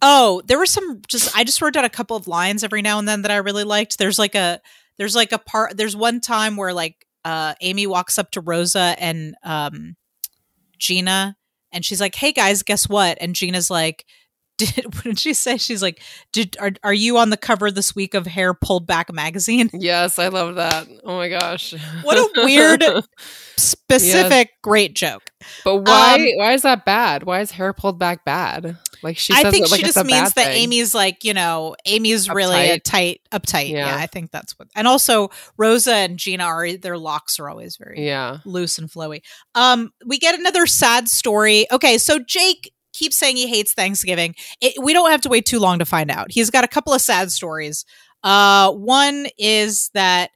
Oh, there were some just I just wrote down a couple of lines every now and then that I really liked. There's like a there's like a part there's one time where like uh Amy walks up to Rosa and um Gina and she's like, "Hey guys, guess what?" And Gina's like, <laughs> "Did what did she say?" She's like, "Did are are you on the cover this week of Hair Pulled Back magazine?" Yes, I love that. Oh my gosh. What a weird <laughs> specific great joke. But why Um, why is that bad? Why is hair pulled back bad? Like she says I think it like she just means that thing. Amy's like, you know, Amy's really a tight, uptight. Yeah. Yeah. I think that's what. And also, Rosa and Gina are their locks are always very Yeah. loose and flowy. Um, we get another sad story. Okay, so Jake keeps saying he hates Thanksgiving. It, we don't have to wait too long to find out. He's got a couple of sad stories. Uh, one is that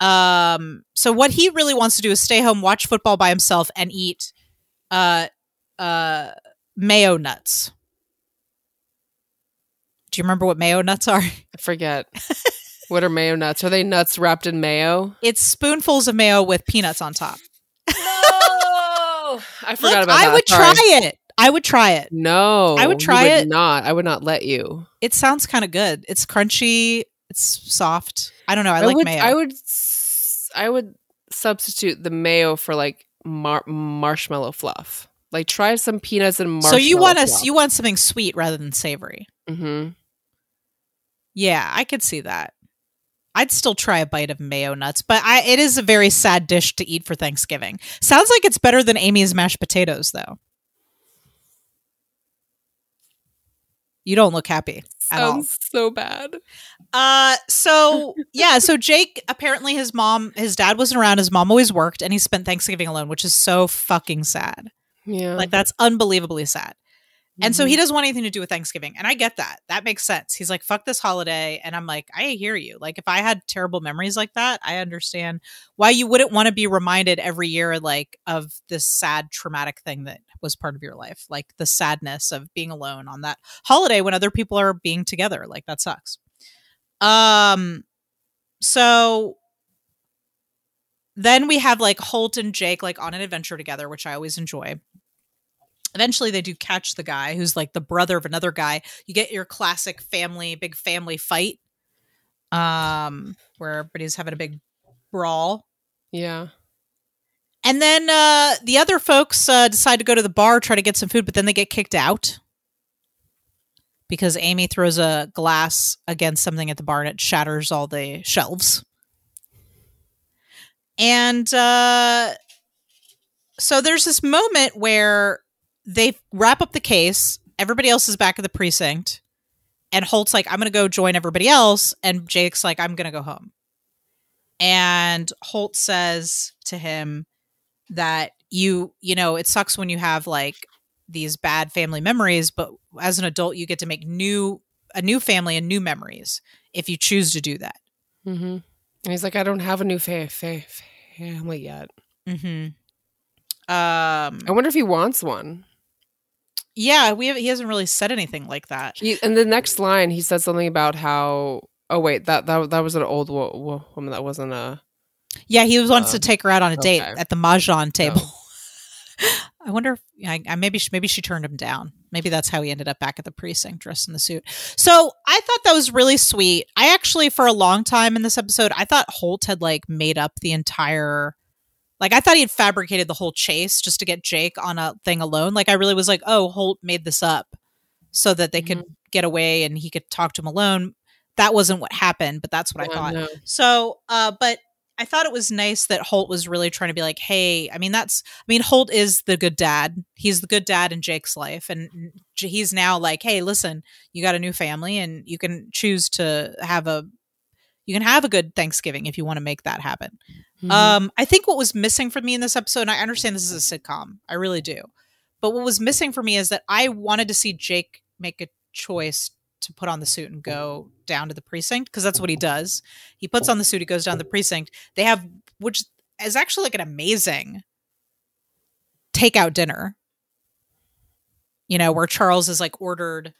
um, so what he really wants to do is stay home, watch football by himself, and eat uh uh mayo nuts. Do you remember what mayo nuts are? <laughs> I forget. what are mayo nuts? Are they nuts wrapped in mayo? It's spoonfuls of mayo with peanuts on top. No. <laughs> I forgot Look, about that. I would Sorry. try it. I would try it. No. I would try it. Not. I would not let you. It sounds kind of good. It's crunchy. It's soft. I don't know. I, like would mayo. I would I would substitute the mayo for like mar- marshmallow fluff. Like try some peanuts and marshmallow. so you want us? You want something sweet rather than savory? Mhm. Yeah, I could see that. I'd still try a bite of mayo nuts, but I, it is a very sad dish to eat for Thanksgiving. Sounds like it's better than Amy's mashed potatoes, though. You don't look happy at all. Sounds so bad. Uh, so yeah, so Jake apparently his mom, his dad wasn't around. His mom always worked, and he spent Thanksgiving alone, which is so fucking sad. Yeah. Like that's unbelievably sad. And so he Mhm. doesn't want anything to do with Thanksgiving. And I get that. That makes sense. He's like, fuck this holiday. And I'm like, I hear you. Like, if I had terrible memories like that, I understand why you wouldn't want to be reminded every year, like, of this sad, traumatic thing that was part of your life. Like the sadness of being alone on that holiday when other people are being together. Like, that sucks. Um, so then we have like Holt and Jake like on an adventure together, which I always enjoy eventually they do catch the guy who's like the brother of another guy. You get your classic family big family fight um where everybody's having a big brawl. Yeah. and then uh the other folks uh decide to go to the bar try to get some food but then they get kicked out because amy throws a glass against something at the bar and it shatters all the shelves. And uh so there's this moment where they wrap up the case. Everybody else is back at the precinct. And Holt's like, I'm going to go join everybody else. And Jake's like, I'm going to go home. And Holt says to him that you, you know, it sucks when you have like these bad family memories, but as an adult, you get to make new, a new family and new memories if you choose to do that. Mm-hmm. And he's like, I don't have a new fa- fa- family yet. Mm-hmm. Um, I wonder if he wants one. Yeah, we have, he hasn't really said anything like that. He, in the next line, he said something about how. Oh wait, that that that was an old wo- wo- woman. That wasn't a. Yeah, he was wants to Um, take her out on a date okay. at the mahjong table. <laughs> I wonder if I, I maybe she, maybe she turned him down. Maybe that's how he ended up back at the precinct dressed in the suit. So I thought that was really sweet. I actually, for a long time in this episode, I thought Holt had like made up the entire. Like I thought he had fabricated the whole chase just to get Jake on a thing alone. Like I really was like, oh, Holt made this up so that they could get away and he could talk to him alone. That wasn't what happened, but that's what I thought. no. So, uh, but I thought it was nice that Holt was really trying to be like, hey, I mean, that's, I mean, Holt is the good dad. He's the good dad in Jake's life. And he's now like, hey, listen, you got a new family and you can choose to have a, you can have a good Thanksgiving if you want to make that happen. Mhm. Um, I think what was missing for me in this episode, and I understand this is a sitcom, I really do. But what was missing for me is that I wanted to see Jake make a choice to put on the suit and go down to the precinct because that's what he does. He puts on the suit, he goes down to the precinct. They have, which is actually like an amazing takeout dinner. You know, where Charles is like ordered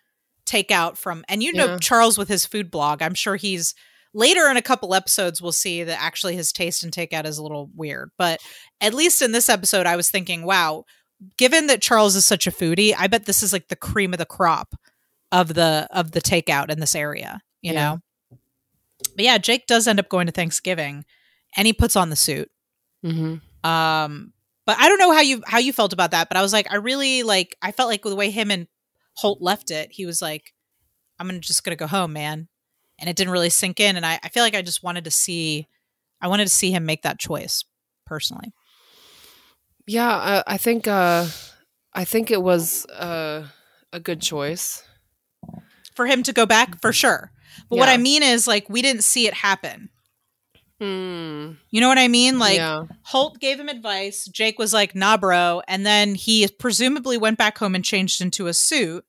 takeout from and you know Yeah. Charles with his food blog. I'm sure he's later in a couple episodes we'll see that actually his taste in takeout is a little weird. But at least in this episode I was thinking, wow, given that Charles is such a foodie, I bet this is like the cream of the crop of the of the takeout in this area, you Yeah. know. But yeah, Jake does end up going to Thanksgiving and he puts on the suit. hmm Um but I don't know how you how you felt about that, but I was like I really like I felt like the way him and Holt left it, he was like I'm gonna just gonna go home, man. And it didn't really sink in and I, I feel like I just wanted to see I wanted to see him make that choice personally. Yeah, I, I think uh, I think it was uh, a good choice. For him to go back, for sure. But what I mean is like we didn't see it happen. Mm, You know what I mean? Like yeah, Holt gave him advice. Jake was like, nah, bro. And then he presumably went back home and changed into a suit.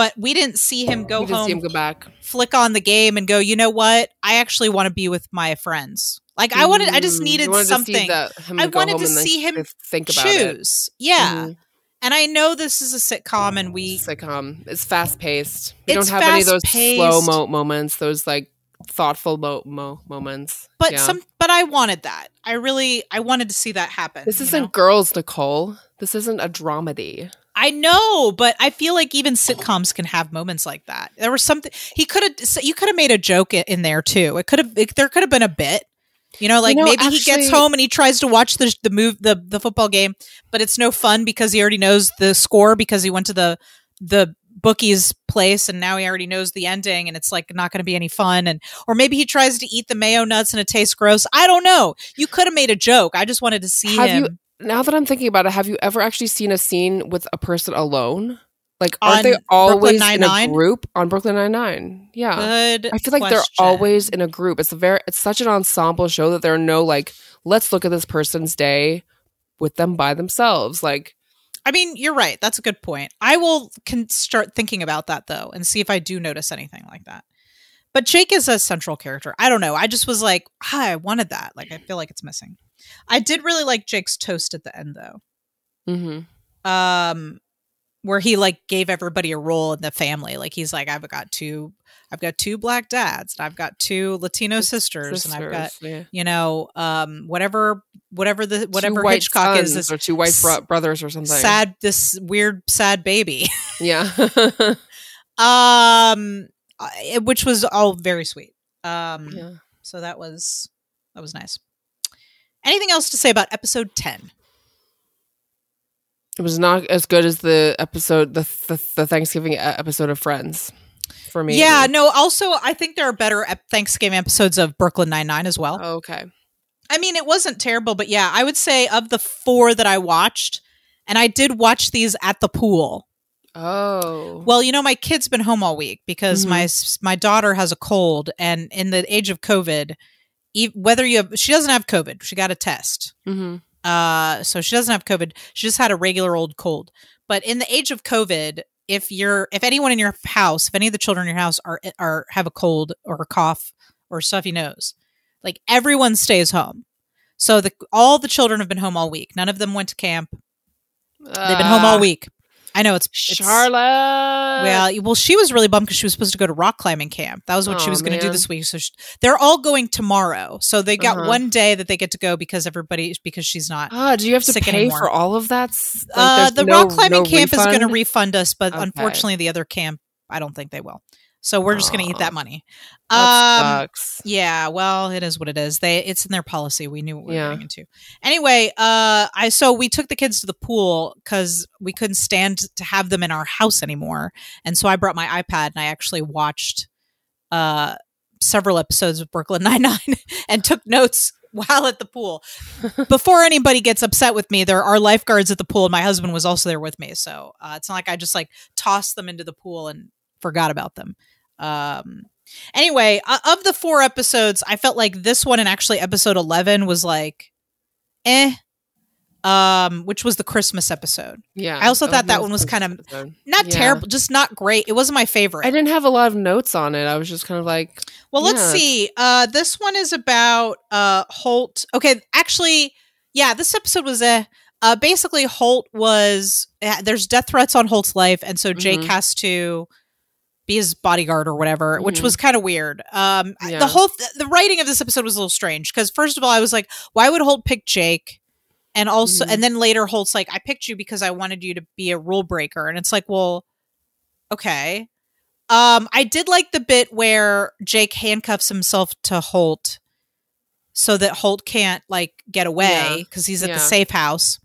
But we didn't see him go home, see him go back. flick on the game, and go, you know what? I actually want to be with my friends. Like, I wanted, I just Mm, needed something. To see that, him I wanted to see him think about it. Choose. Yeah. Mhm. And I know this is a sitcom and we, sitcom. It's fast paced. We don't have any of those slow mo- moments. Those like thoughtful mo- mo- moments. but Yeah. some, but I wanted that. I really, I wanted to see that happen. This isn't know? girls, Nicole. This isn't a dramedy. I know, but I feel like even sitcoms can have moments like that. There was something he could have. You could have made a joke in there too. It could have. There could have been a bit. You know, like know, maybe he gets home and he tries to watch the the move the the football game, but it's no fun because he already knows the score because he went to the the bookie's place and now he already knows the ending and it's like not going to be any fun and or maybe he tries to eat the mayo nuts and it tastes gross. I don't know. You could have made a joke. I just wanted to see Have him. you- Now that I'm thinking about it, have you ever actually seen a scene with a person alone? Like, aren't On they always in a group on Brooklyn Nine Nine? Yeah, Good. I feel like they're always in a group. It's a very, it's such an ensemble show that there are no like, let's look at this person's day with them by themselves. Like, I mean, you're right. That's a good point. I will can start thinking about that though and see if I do notice anything like that. But Jake is a central character. I don't know. I just was like, ah, I wanted that. Like, I feel like it's missing. I did really like Jake's toast at the end though. mhm. Um, where he like gave everybody a role in the family. Like he's like, I've got two, I've got two black dads, and I've got two Latino sisters, and I've got yeah. you know, um, whatever, whatever the whatever Hitchcock is, this or two white bro- brothers or something. sad, this weird sad baby. <laughs> yeah. um which was all very sweet um yeah. so that was that was nice anything else to say about episode 10 It was not as good as the episode, the the, the Thanksgiving e- episode of Friends, for me. yeah no also i think there are better ep- thanksgiving episodes of brooklyn 99 as well Oh, okay. i mean it wasn't terrible but yeah i would say of the four that i watched and i did watch these at the pool Oh. well you know my kid's been home all week because Mhm. my my daughter has a cold and in the age of covid whether you have she doesn't have covid she got a test hmm Uh, so she doesn't have COVID. She just had a regular old cold. But in the age of COVID, if you're, if anyone in your house, if any of the children in your house are are have a cold or a cough or stuffy nose, like everyone stays home. So the all the children have been home all week. None of them went to camp. They've been home all week. I know it's, it's Charlotte. well, well, she was really bummed because she was supposed to go to rock climbing camp. That was what she was going to do this week. So she, they're all going tomorrow. So they got Uh-huh. one day that they get to go because everybody because she's not ah, do you have to pay anymore. for all of that? Like, uh, the no- rock climbing no camp is going to refund? refund us, but Okay. unfortunately, the other camp, I don't think they will. So we're just going to eat that money. That Um, sucks. yeah, well, it is what it is. They it's in their policy. We knew what we were getting into. Anyway, uh, I so we took the kids to the pool because we couldn't stand to have them in our house anymore, and so I brought my iPad and I actually watched uh several episodes of Brooklyn Nine Nine <laughs> and took notes while at the pool. Before anybody gets upset with me, there are lifeguards at the pool, and my husband was also there with me. So uh, it's not like I just like tossed them into the pool and forgot about them. Um, anyway, uh, of the four episodes, I felt like this one and actually episode eleven was like, eh. Um, which was the Christmas episode. Yeah. I also thought that one was kind of. Not Yeah. terrible, just not great. It wasn't my favorite. I didn't have a lot of notes on it. I was just kind of like, Well, let's see. Uh, this one is about uh Holt. Okay, actually, yeah, this episode was a. uh, basically Holt was uh, there's death threats on Holt's life, and so Jake Mhm. has to be his bodyguard or whatever, which Mhm. was kind of weird. Um, Yeah. the whole th- the writing of this episode was a little strange because first of all, I was like, why would Holt pick Jake? And also, Mhm. and then later Holt's like, I picked you because I wanted you to be a rule breaker, and it's like, well, okay. Um, I did like the bit where Jake handcuffs himself to Holt so that Holt can't like get away Yeah. because he's at Yeah. the safe house.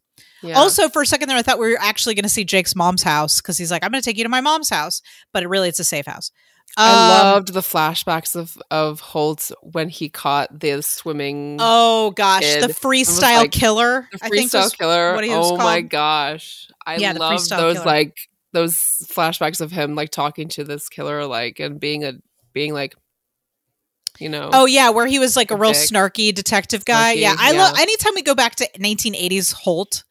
Yeah. Also, for a second there, I thought we were actually going to see Jake's mom's house because he's like, "I'm going to take you to my mom's house," but it really it's a safe house. I Um, loved the flashbacks of of Holt when he caught the swimming Oh gosh, the freestyle like, killer. the I think freestyle killer. what he was oh my gosh, I Yeah, love those killer. like those flashbacks of him like talking to this killer, like and being a being like, you know, Oh yeah, where he was like a real snarky detective guy. Snarky, yeah, I love anytime we go back to 1980s Holt.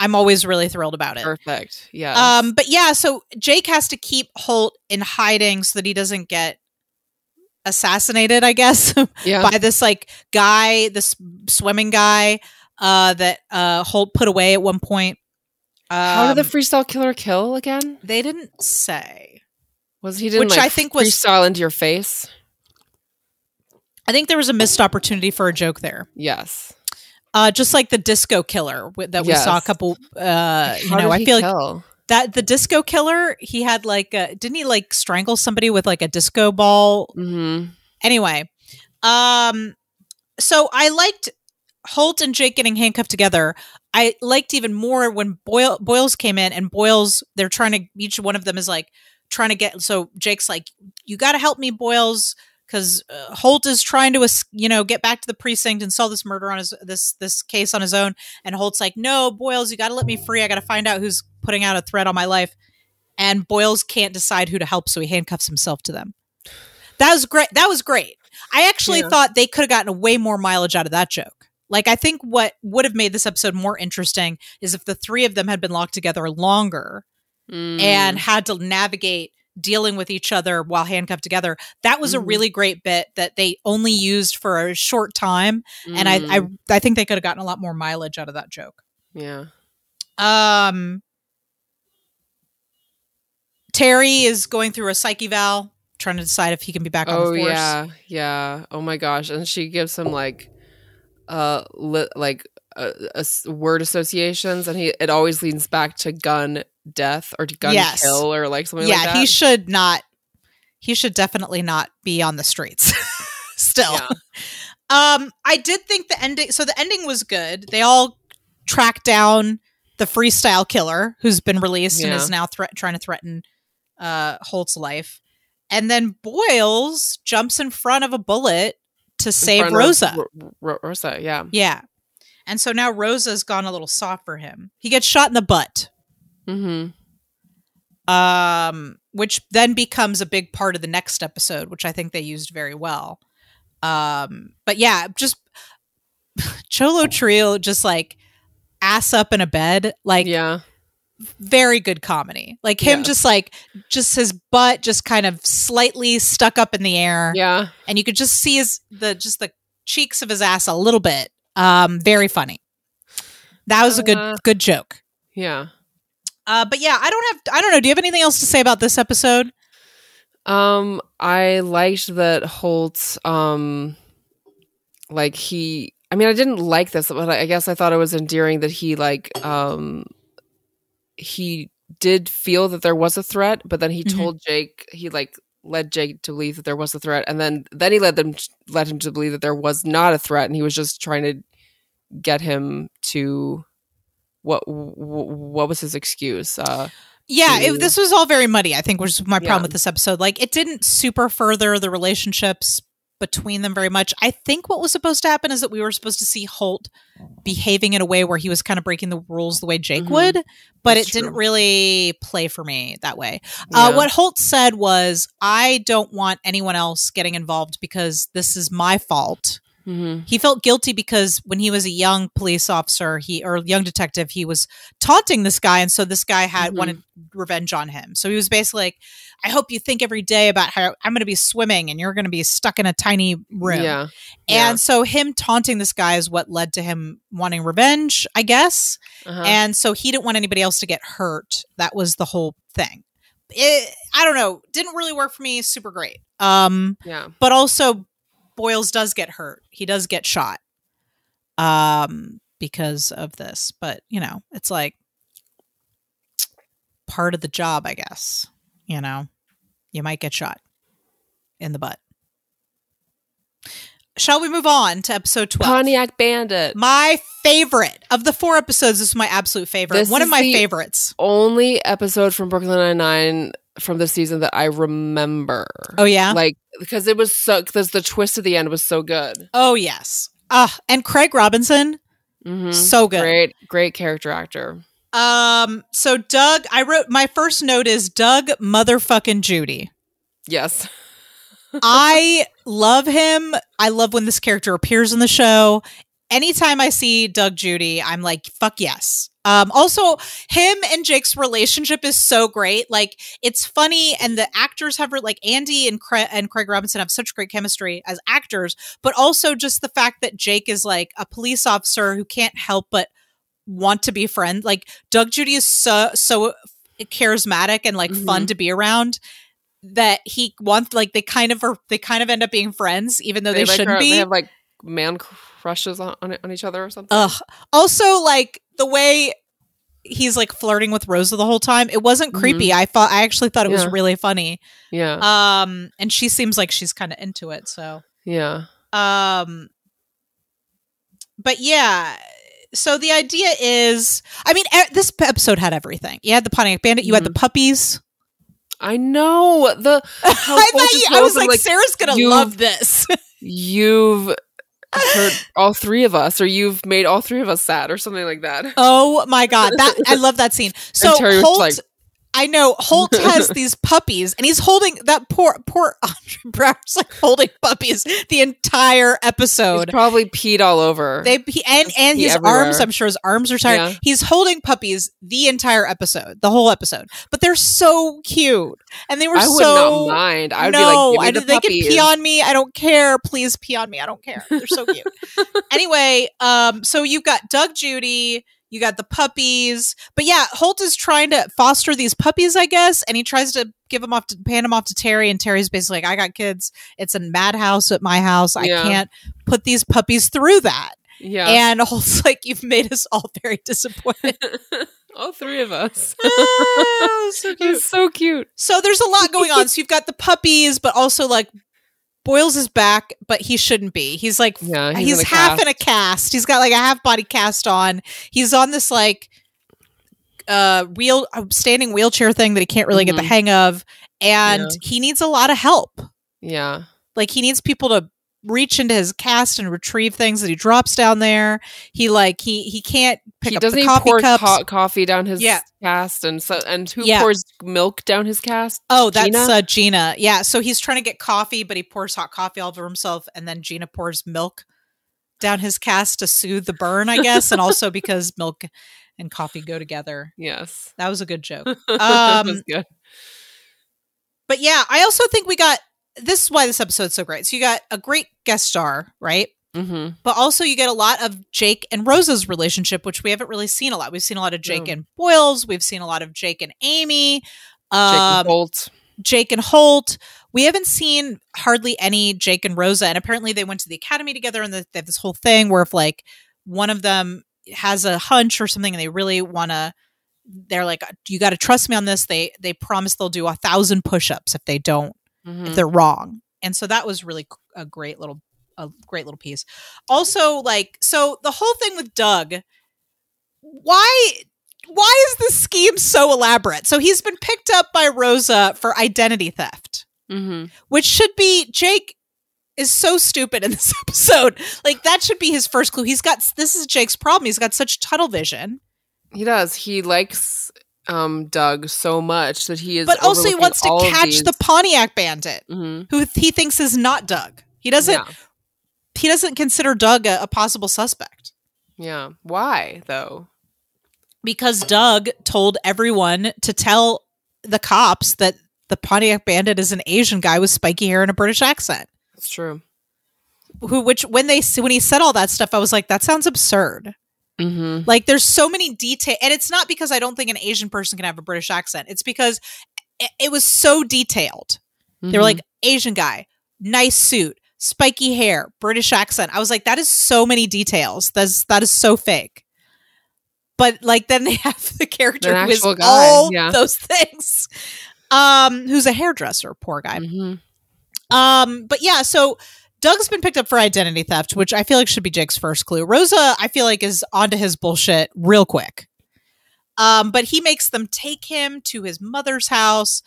I'm always really thrilled about it. perfect. Yeah. Um, but yeah, so Jake has to keep Holt in hiding so that he doesn't get assassinated, I guess, <laughs> yeah. by this like guy, this swimming guy, uh, that uh Holt put away at one point. How did the Um, freestyle killer kill again? they didn't say. Was he didn't which like, I think was- freestyle into your face? I think there was a missed opportunity for a joke there. Yes. Uh, just like the disco killer that we saw a couple. Uh, you know, I feel like kill? that the disco killer. He had like, a, didn't he like strangle somebody with like a disco ball? Mm-hmm. Anyway, um, so I liked Holt and Jake getting handcuffed together. I liked even more when Boyle Boyles came in and Boyles. They're trying to each one of them is like trying to get. So Jake's like, "You got to help me, Boyles." Because uh, Holt is trying to, you know, get back to the precinct and solve this murder on his this this case on his own, and Holt's like, "No, Boyles, you got to let me free. I got to find out who's putting out a threat on my life." And Boyles can't decide who to help, so he handcuffs himself to them. That was great. That was great. I actually Yeah. thought they could have gotten way more mileage out of that joke. Like, I think what would have made this episode more interesting is if the three of them had been locked together longer Mm. and had to navigate dealing with each other while handcuffed together. That was a Mhm. really great bit that they only used for a short time, and I, I Mm. I think they could have gotten a lot more mileage out of that joke. yeah. Um, Terry is going through a psych eval, trying to decide if he can be back on Oh the force. yeah, yeah. Oh my gosh! And she gives him like, uh, li- like uh, as- word associations, and he it always leans back to gun death or gun Yes. kill or like something yeah, like that. Yeah, he should not. He should definitely not be on the streets. <laughs> Still, Yeah. um, I did think the ending. So the ending was good. They all tracked down the freestyle killer who's been released and is now threat trying to threaten uh, Holt's life. And then Boyles jumps in front of a bullet to In save Rosa. Ro- Ro- Rosa, yeah. Yeah. And so now Rosa's gone a little soft for him. He gets shot in the butt. Mm-hmm. um, which then becomes a big part of the next episode, which I think they used very well. Um, but yeah, just <laughs> Joe Lo Truglio just like ass up in a bed, like yeah, very good comedy. Like him Yes. just like just his butt just kind of slightly stuck up in the air, yeah. and you could just see his the just the cheeks of his ass a little bit. Um, very funny. That was a good Uh, good joke. Yeah. Uh, but yeah, I don't have I don't know. Do you have anything else to say about this episode? Um, I liked that Holt. Um, like he. I mean, I didn't like this, but I guess I thought it was endearing that he like um he did feel that there was a threat, but then he Mhm. told Jake he like led Jake to believe that there was a threat, and then then he led them led him to believe that there was not a threat, and he was just trying to get him to what what was his excuse? Uh, Yeah, to- it, this was all very muddy. I think, was my Yeah. problem with this episode. Like, it didn't super further the relationships between them very much. I think what was supposed to happen is that we were supposed to see Holt behaving in a way where he was kind of breaking the rules the way Jake Mhm. would, but That's it didn't really play for me that way. Uh, what Holt said was, "I don't want anyone else getting involved because this is my fault." Mhm. He felt guilty because when he was a young police officer, he or young detective, he was taunting this guy, and so this guy had Mhm. wanted revenge on him. So he was basically like, "I hope you think every day about how I'm going to be swimming and you're going to be stuck in a tiny room." Yeah. Yeah. And so him taunting this guy is what led to him wanting revenge, I guess. Uh-huh. And so he didn't want anybody else to get hurt. That was the whole thing. It, I don't know. Didn't really work for me. Super great. Um, yeah. but also Boyles does get hurt. He does get shot. Um, because of this. But you know, it's like part of the job, I guess. You know, you might get shot in the butt. Shall we move on to episode 12? Pontiac Bandit. My favorite of the four episodes. This is my absolute favorite. This One of my the- favorites. Only episode from Brooklyn Nine Nine from the season that I remember. Oh yeah. Like because it was so because the twist at the end was so good. oh yes. Ah, and Craig Robinson, Mhm. so good. Great, great character actor. Um. So Doug, I wrote my first note is Doug motherfucking Judy. Yes. <laughs> I love him. I love when this character appears in the show. Anytime I see Doug Judy, I'm like, fuck yes. Um, also, him and Jake's relationship is so great. Like, it's funny, and the actors have like Andy and Craig, and Craig Robinson have such great chemistry as actors. But also, just the fact that Jake is like a police officer who can't help but want to be friends. Like, Doug Judy is so so charismatic and like fun Mhm. to be around that he wants like they kind of are they kind of end up being friends even though they, like shouldn't be They have like man crushes on on, on each other or something. ugh. Also like the way he's like flirting with rosa the whole time it wasn't creepy. I thought i actually thought it was Mm-hmm. Really funny. Yeah. um and she seems like she's kind of into it so. Yeah. um but yeah so the idea is i mean e- this episode had everything. You had the pontiac bandit you had the puppies. I know the <laughs> i thought you, i was like, like, sarah's gonna love this. <laughs> You've hurt all three of us, or you've made all three of us sad, or something like that. Oh my god, that I <laughs> love that scene. So Terry was Holt, like- I know Holt has <laughs> these puppies, and he's holding that poor poor <laughs> Andre Braugher's like holding puppies the entire He's episode. probably peed all over. They he, and and his everywhere. arms. I'm sure his arms are tired. Yeah. He's holding puppies the entire episode, the whole episode. But they're so cute, and they were I would so. not mind. I would no, be like, I, the they can pee on me. I don't care. Please pee on me. I don't care. They're so cute. <laughs> anyway, um, so you've got Doug Judy, you got the puppies, but yeah, Holt is trying to foster these puppies, I guess, and he tries to give them off to hand them off to Terry, and Terry's basically like, "I got kids. It's a madhouse at my house. I Yeah. can't put these puppies through that." Yeah. And <laughs> Holt's like, "You've made us all very <laughs> disappointed." <laughs> all three of us. Oh, so cute. He's so cute. So there's a lot going on. So you've got the puppies, but also like Boyles is back, but he shouldn't be. He's like Yeah, he's, in half cast. in a cast. He's got like a half body cast on. He's on this like uh wheel uh, standing wheelchair thing that he can't really get the Mhm. hang of and Yeah. he needs a lot of help. Yeah. Like he needs people to reach into his cast and retrieve things that he drops down there. He like he he can't pick he up doesn't the coffee pour cups. hot coffee down his Yeah. cast, and so and who Yeah. pours milk down his cast? Oh, that's Gina? uh Gina. Yeah, so he's trying to get coffee, but he pours hot coffee all over himself, and then Gina pours milk down his cast to soothe the burn, I guess, and also <laughs> because milk and coffee go together. Yes, That was a good joke. <laughs> that was Um, good. But yeah, I also think we got this is why this episode's so great. So you got a great guest star, right? hmm But also you get a lot of Jake and Rosa's relationship, which we haven't really seen a lot. We've seen a lot of Jake No. and Boyles. We've seen a lot of Jake and Amy. Jake Um, and Holt. Jake and Holt. We haven't seen hardly any Jake and Rosa, and apparently they went to the academy together, and they have this whole thing where if like one of them has a hunch or something, and they really want to, they're like, "You got to trust me on this." They they promise they'll do a thousand push-ups if they don't Mhm. if they're wrong, and so that was really c- a great little a great little piece. Also, like so the whole thing with Doug, why why is this scheme so elaborate? So he's been picked up by Rosa for identity theft, Mhm. which should be Jake is so stupid in <laughs> this episode. Like that should be his first clue. He's got this is Jake's problem. He's got such tunnel vision, He does. He likes um Doug so much that he is. but also he wants to catch these- the Pontiac bandit Mhm. who he thinks is not Doug. He doesn't Yeah. he doesn't consider Doug a, a possible suspect Yeah. Why though? because Doug told everyone to tell the cops that the Pontiac Bandit is an Asian guy with spiky hair and a British accent. That's true. Who, which when they when he said all that stuff, I was like, that sounds absurd. Mm-hmm. Like there's so many detail, and it's not because I don't think an Asian person can have a British accent. It's because it, it was so detailed. They were like Asian guy, nice suit, spiky hair, British accent. I was like, that is so many details. That's that is so fake. But like then they <laughs> have the character who is guy, all yeah. those <laughs> things. Um, who's a hairdresser, poor guy. Mm-hmm. Um, but yeah, so Doug's been picked up for identity theft, which I feel like should be Jake's first clue. Rosa, I feel like, is onto his bullshit real quick. Um, but he makes them take him to his mother's house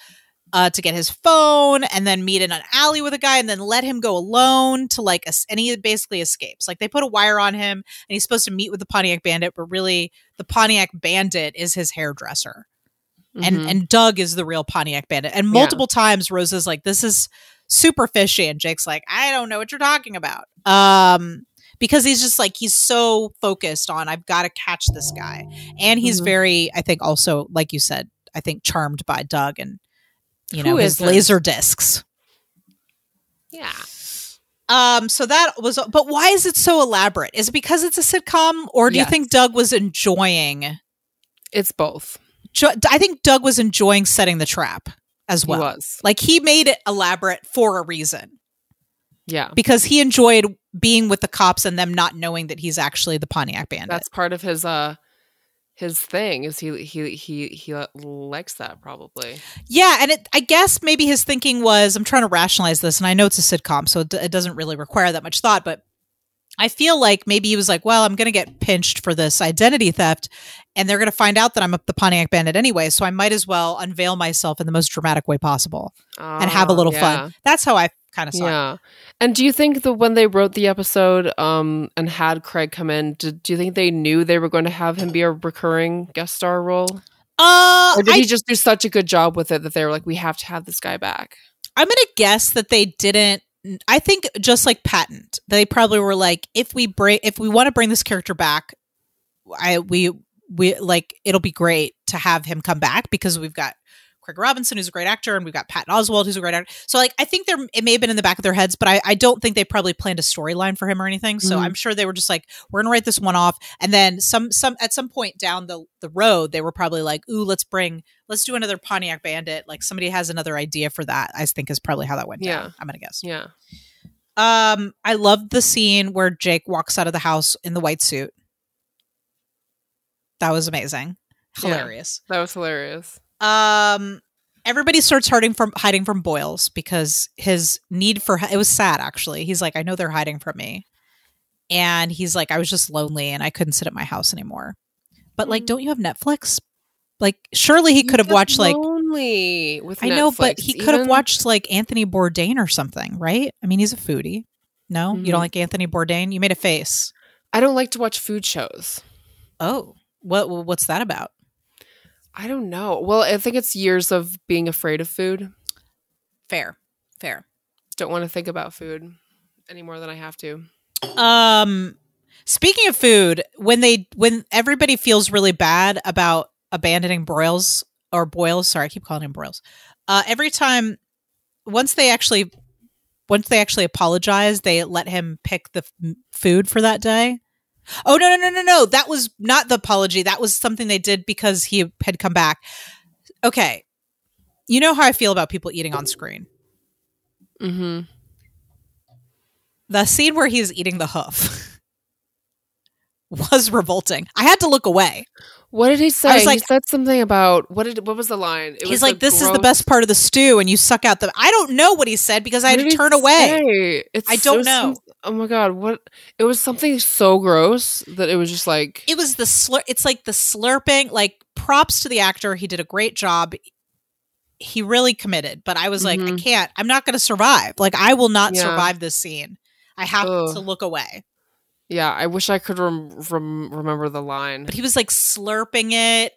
uh, to get his phone and then meet in an alley with a guy and then let him go alone to like, es- and he basically escapes. Like they put a wire on him and he's supposed to meet with the Pontiac Bandit, but really the Pontiac Bandit is his hairdresser and Mhm. and Doug is the real Pontiac Bandit. And multiple times Rosa's like, "This is super fishy," and Jake's like, "I don't know what you're talking about." Um, because he's just like he's so focused on I've got to catch this guy, and he's Mhm. very, I think, also like you said, I think charmed by Doug and you know Who his laser discs. yeah. Um, so that was, but why is it so elaborate? Is it because it's a sitcom, or do you think Doug was enjoying? It's both. Jo- I think Doug was enjoying setting the trap as well. he was. Like he made it elaborate for a reason Yeah. because he enjoyed being with the cops and them not knowing that he's actually the Pontiac Bandit. That's part of his uh his thing is he he he he likes that probably. yeah, and it, I guess maybe his thinking was I'm trying to rationalize this, and I know it's a sitcom, so it, it doesn't really require that much thought, but I feel like maybe he was like, well, I'm going to get pinched for this identity theft, and they're going to find out that I'm the Pontiac Bandit anyway, so I might as well unveil myself in the most dramatic way possible and have a Ah, little yeah. fun. That's how I kind of saw it. Yeah. And do you think that when they wrote the episode um and had Craig come in, did, do you think they knew they were going to have him be a recurring guest star role? Uh, Or did I he just do such a good job with it that they were like, we have to have this guy back? I'm gonna guess that they didn't. I think just like Patton, they probably were like, if we bring, if we want to bring this character back, I we we like it'll be great to have him come back because we've got Craig Robinson, who's a great actor, and we've got Patton Oswalt, who's a great actor. So like, I think there it may have been in the back of their heads, but I, I don't think they probably planned a storyline for him or anything. So Mhm. I'm sure they were just like, we're gonna write this one off, and then some some at some point down the the road, they were probably like, ooh, let's bring let's do another Pontiac Bandit. Like somebody has another idea for that. I think is probably how that went Yeah. down. I'm gonna guess. Yeah. Um, I loved the scene where Jake walks out of the house in the white suit. That was amazing, Yeah. hilarious. That was hilarious. Um, everybody starts hiding from hiding from Boyles because his need for it was sad. Actually, he's like, I know they're hiding from me, and he's like, I was just lonely and I couldn't sit at my house anymore. But like, Mm. don't you have Netflix? Like, surely he could have watched like lonely with I know, but he could have Even- watched like Anthony Bourdain or something, right? I mean, he's a foodie. No, you Mhm. don't like Anthony Bourdain? You made a face. I don't like to watch food shows. Oh, what what's that about? I don't know. Well, I think it's years of being afraid of food. Fair, fair. Don't want to think about food any more than I have to. Um, speaking of food, when they when everybody feels really bad about abandoning broils or Boyles, sorry, I keep calling him broils. Uh, every time, once they actually, once they actually apologize, they let him pick the f- food for that day. Oh no no no no no! That was not the apology. That was something they did because he had come back. Okay, you know how I feel about people eating on screen. Mm-hmm. the scene where he's eating the hoof <laughs> was revolting. I had to look away. What did he say? I was like, he said something about what did what was the line? It he's like, "This is the best part of the stew," and you suck out the. I don't know what he said because I What had to turn away. It's I don't know. some- oh my god! What? It was something so gross that it was just like It was the slur. It's like the slurping. Like props to the actor. He did a great job. He really committed, but I was like, I Mhm. can't. I'm not going to survive. Like I will not Yeah. survive this scene. I have Ugh. to look away. Yeah. I wish I could rem- rem- remember the line. But he was like slurping <sighs> it.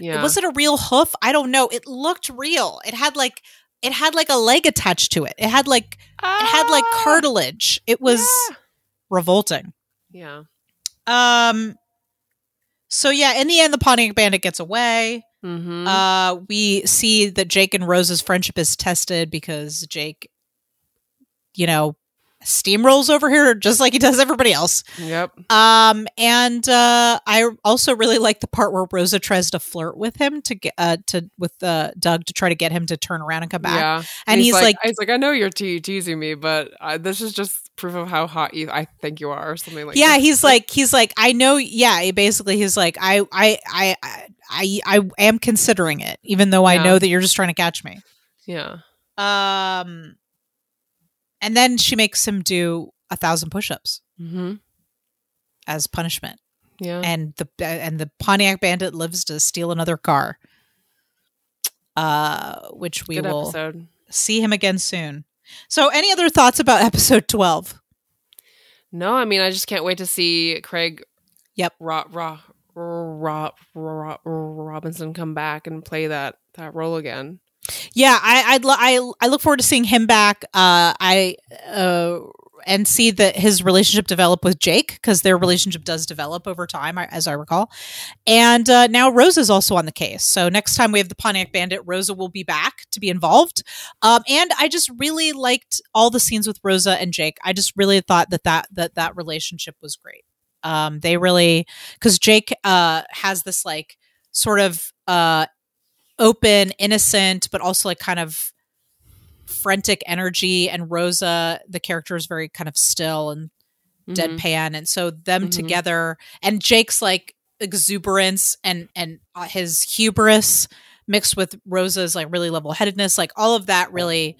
Yeah. Was it a real hoof? I don't know. It looked real. It had like it had like a leg attached to it. It had like it had like Ah! cartilage. It was Yeah. revolting. Yeah. Um. So yeah, in the end, the Pontiac Bandit gets away. Mm-hmm. Uh, we see that Jake and Rose's friendship is tested because Jake, you know, steamrolls over here just like he does everybody else. yep. Um, and uh, I also really like the part where Rosa tries to flirt with him to get uh to with uh, Doug to try to get him to turn around and come back. Yeah. And he's, like, he's like, I know you're te- teasing me, but uh, this is just proof of how hot you I think you are, or something like. yeah, that. he's like he's like I know. Yeah, he basically he's like I I I I I, I am considering it, even though I Yeah. know that you're just trying to catch me. yeah. Um, and then she makes him do a thousand push-ups Mm-hmm. as punishment, Yeah. and the and the Pontiac Bandit lives to steal another car. Uh, which we Good will episode. see him again soon. So, any other thoughts about <laughs> episode twelve? No, I mean, I just can't wait to see Craig. Yep. Ro- Ro- Ro- Ro- Robinson come back and play that that role again. Yeah, I I'd lo- I I look forward to seeing him back. Uh, I uh and see that his relationship develop with Jake because their relationship does develop over time, as I recall. And uh, now Rosa's also on the case. So next time we have the Pontiac Bandit, Rosa will be back to be involved. Um, and I just really liked all the scenes with Rosa and Jake. I just really thought that that that that relationship was great. Um, they really because Jake uh has this like sort of uh open, innocent, but also like kind of frantic energy. And Rosa, the character is very kind of still and Mhm. deadpan. And so them Mhm. together and Jake's like exuberance and and uh, his hubris mixed with Rosa's like really level headedness, like all of that really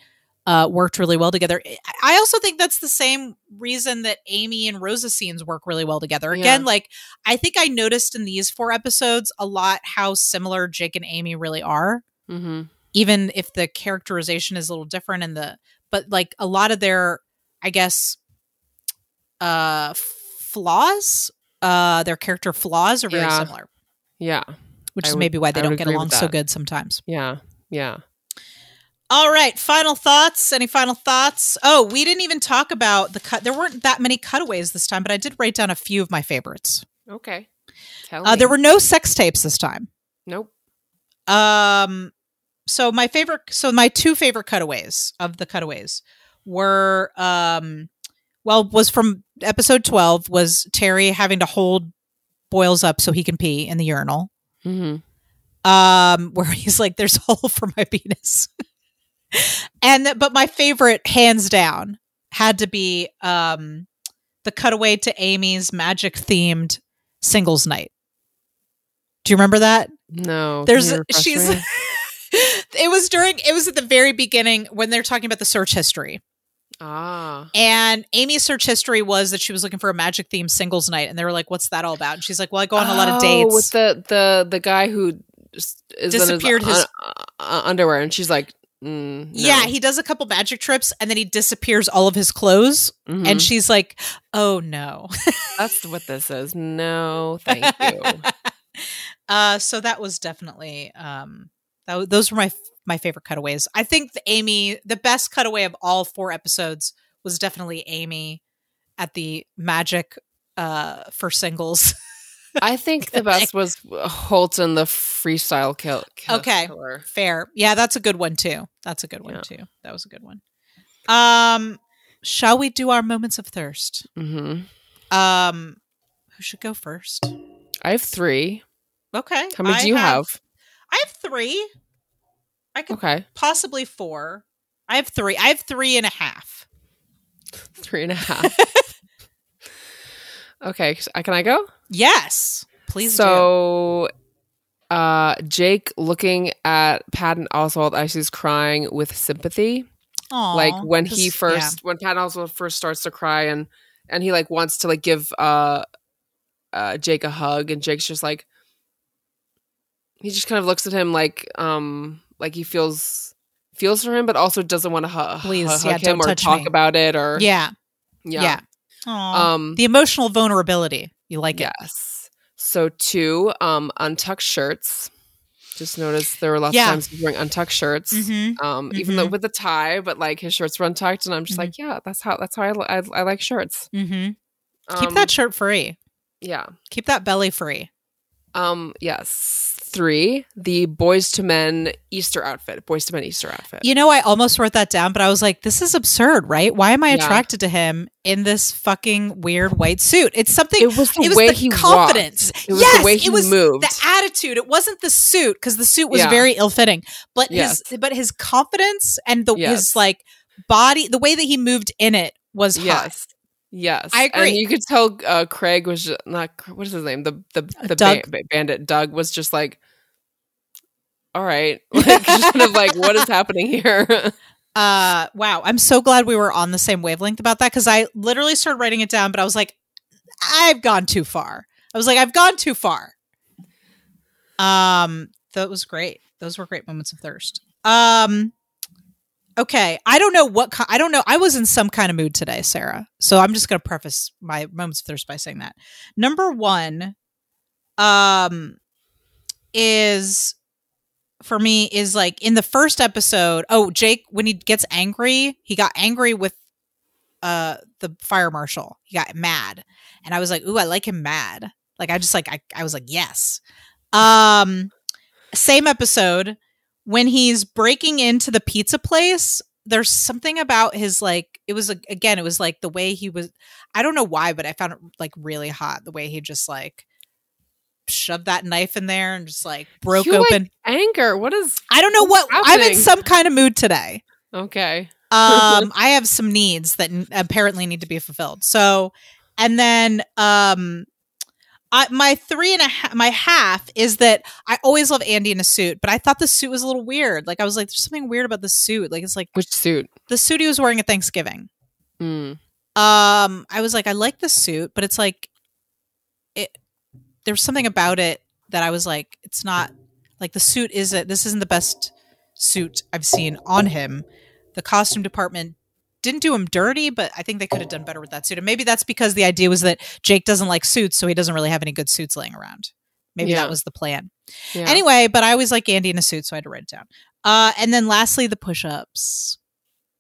uh, worked really well together. I- also think that's the same reason that Amy and Rosa scenes work really well together. Again, Yeah. like I think I noticed in these four episodes a lot how similar Jake and Amy really are Mhm. even if the characterization is a little different in the but like a lot of their i guess uh flaws uh their character flaws are very Yeah. similar Yeah. which I is would- maybe why they I don't get along so good sometimes Yeah. Yeah. All right final thoughts any final thoughts oh we didn't even talk about the cut there weren't that many cutaways this time but i did write down a few of my favorites Okay. Uh, there were no sex tapes this time Nope. Um, so my favorite, so my two favorite cutaways of the cutaways were, um, well, was from episode twelve was Terry having to hold Boyles up so he can pee in the urinal. Mm-hmm. Um, <laughs> where he's like, "There's a hole for my penis," <laughs> and but my favorite, hands down, had to be um the cutaway to Amy's magic themed singles night. Do you remember that? No. There's Can you refresh she's <laughs> it was during it was at the very beginning when they're talking about the search history. ah. And Amy's search history was that she was looking for a magic themed singles night and they were like, What's that all about? And she's like, Well, I go on a lot of Oh, dates. with the the the guy who Disappeared his- un- uh, underwear, and she's like, mm, no. Yeah, he does a couple magic trips and then he disappears all of his clothes. Mhm. And she's like, Oh no. that's what this is. No, thank you. <laughs> uh so that was definitely um that, those were my f- my favorite cutaways. I think the Amy the best cutaway of all four episodes was definitely Amy at the magic uh for singles. <laughs> I think the best <laughs> was Holton, the freestyle kill. kill Okay. killer. Fair. Yeah, that's a good one too. That's a good one Yeah. too. That was a good one. Um shall we do our moments of thirst? Mhm. Um who should go first? I have three. Okay. How many I do you have? I have 3. I could Okay, possibly 4. I have 3. I have three and a half. three and a half. <laughs> okay, uh, can I go? Yes. Please do. so, uh, Jake looking at Patton Oswalt as he's crying with sympathy. Aw, like when he first when Patton Oswalt first starts to cry and and he like wants to like give uh uh Jake a hug and Jake's just like he just kind of looks at him like um like he feels feels for him but also doesn't want to hu- Please, hug yeah, him or talk me. about it or Yeah. yeah, Yeah. Aw. um the emotional vulnerability. You like it. yes so two um untucked shirts just noticed there were lots Yeah. of times he's wearing untucked shirts Mm-hmm. um even though Mhm. with a tie but like his shirts were untucked and i'm just Mhm. like yeah that's how that's how i, I, I like shirts Mm-hmm. Keep Um, that shirt free. Yeah. Keep that belly free. Um. Yes. Three. The Boyz II Men Easter outfit. Boyz II Men Easter outfit. You know, I almost wrote that down, but I was like, this is absurd, right? Why am I Yeah. attracted to him in this fucking weird white suit? It's something. It was the it was way the he confidence. walked. It was yes, the way he it was moved. the attitude. It wasn't the suit because the suit was Yeah. very ill fitting, but Yes. his but his confidence and the Yes. his like body, the way that he moved in it was hot. Yes. I agree. And you could tell uh, Craig was just, not what is his name the the the Doug. ba- bandit Doug was just like, all right, <laughs> <laughs> like just kind of like what is happening here? <laughs> Uh, wow. I'm so glad we were on the same wavelength about that because I literally started writing it down, but I was like, I've gone too far. I was like, I've gone too far. Um, that was great. Those were great moments of thirst. Um, okay. I don't know what I don't know. I was in some kind of mood today, Sarah. So I'm just going to preface my moments of thirst by saying that. Number one, um, is for me is like in the first episode. Oh, Jake, when he gets angry, he got angry with uh the fire marshal. He got mad, and I was like, "Ooh, I like him mad." Like I just like I, I was like, "Yes." Um, same episode when he's breaking into the pizza place. There's something about his like it was again it was like the way he was I don't know why but I found it like really hot the way he just like shoved that knife in there and just like broke You like open Anger. What is I don't know what I'm in some kind of mood today. okay? Um, <laughs> I have some needs that apparently need to be fulfilled. So, and then um, I, my three and a half, my half is that I always love Andy in a suit, but I thought the suit was a little weird. Like I was like, there's something weird about the suit. Like it's like Which suit? the suit he was wearing at Thanksgiving. Mm. Um, I was like, I like the suit, but it's like it. There's something about it that I was like, it's not like the suit isn't. This isn't the best suit I've seen on him. The costume department didn't do him dirty, but I think they could have done better with that suit. And maybe that's because the idea was that Jake doesn't like suits, so he doesn't really have any good suits laying around. Maybe Yeah. that was the plan. Yeah. Anyway, but I always like Andy in a suit, so I had to write it down. Uh, and then lastly, the push-ups.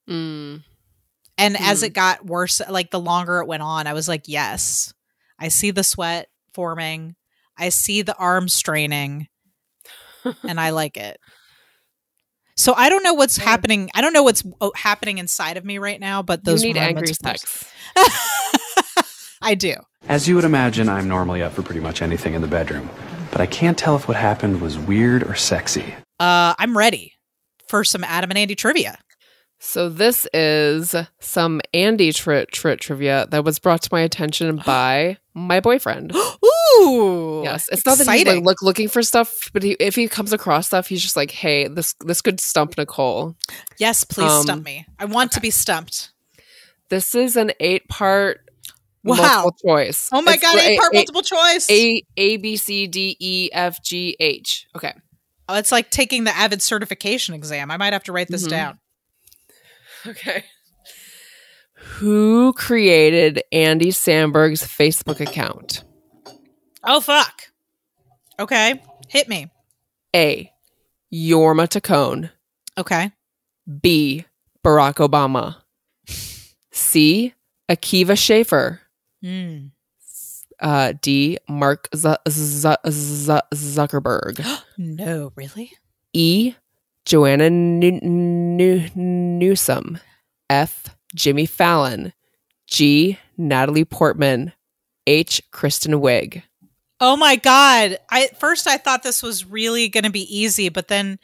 Mm. And as Hmm. it got worse, like the longer it went on, I was like, yes, I see the sweat forming. I see the arm straining and I like it. So I don't know what's Yeah. happening. I don't know what's oh, happening inside of me right now, but those you need angry moments sex. <laughs> I do. As you would imagine, I'm normally up for pretty much anything in the bedroom, but I can't tell if what happened was weird or sexy. Uh, I'm ready for some Adam and Andy trivia. So this is some Andy Trit tri- trivia that was brought to my attention <gasps> by my boyfriend. <gasps> Ooh, Yes, it's not that he's like look, looking for stuff, but he, if he comes across stuff, he's just like, "Hey, this this could stump Nicole." yes, please Um, stump me. I want to be stumped. This is an eight part Wow. multiple choice. Oh my It's god, eight part a, multiple choice. A A B C D E F G H. Okay. Oh, it's like taking the Avid certification exam. I might have to write this Mhm. down. <laughs> Okay. Who created Andy Samberg's Facebook account? Oh fuck. Okay, hit me. A. Jorma Taccone. Okay. B. Barack Obama. C. Akiva Schaffer. Hmm. Uh, D. Mark Z- Z- Z- Zuckerberg. <gasps> No, really? E. Joanna New- New- Newsom. F. Jimmy Fallon. G. Natalie Portman. H. Kristen Wiig. Oh my god. I first I thought this was really going to be easy, but then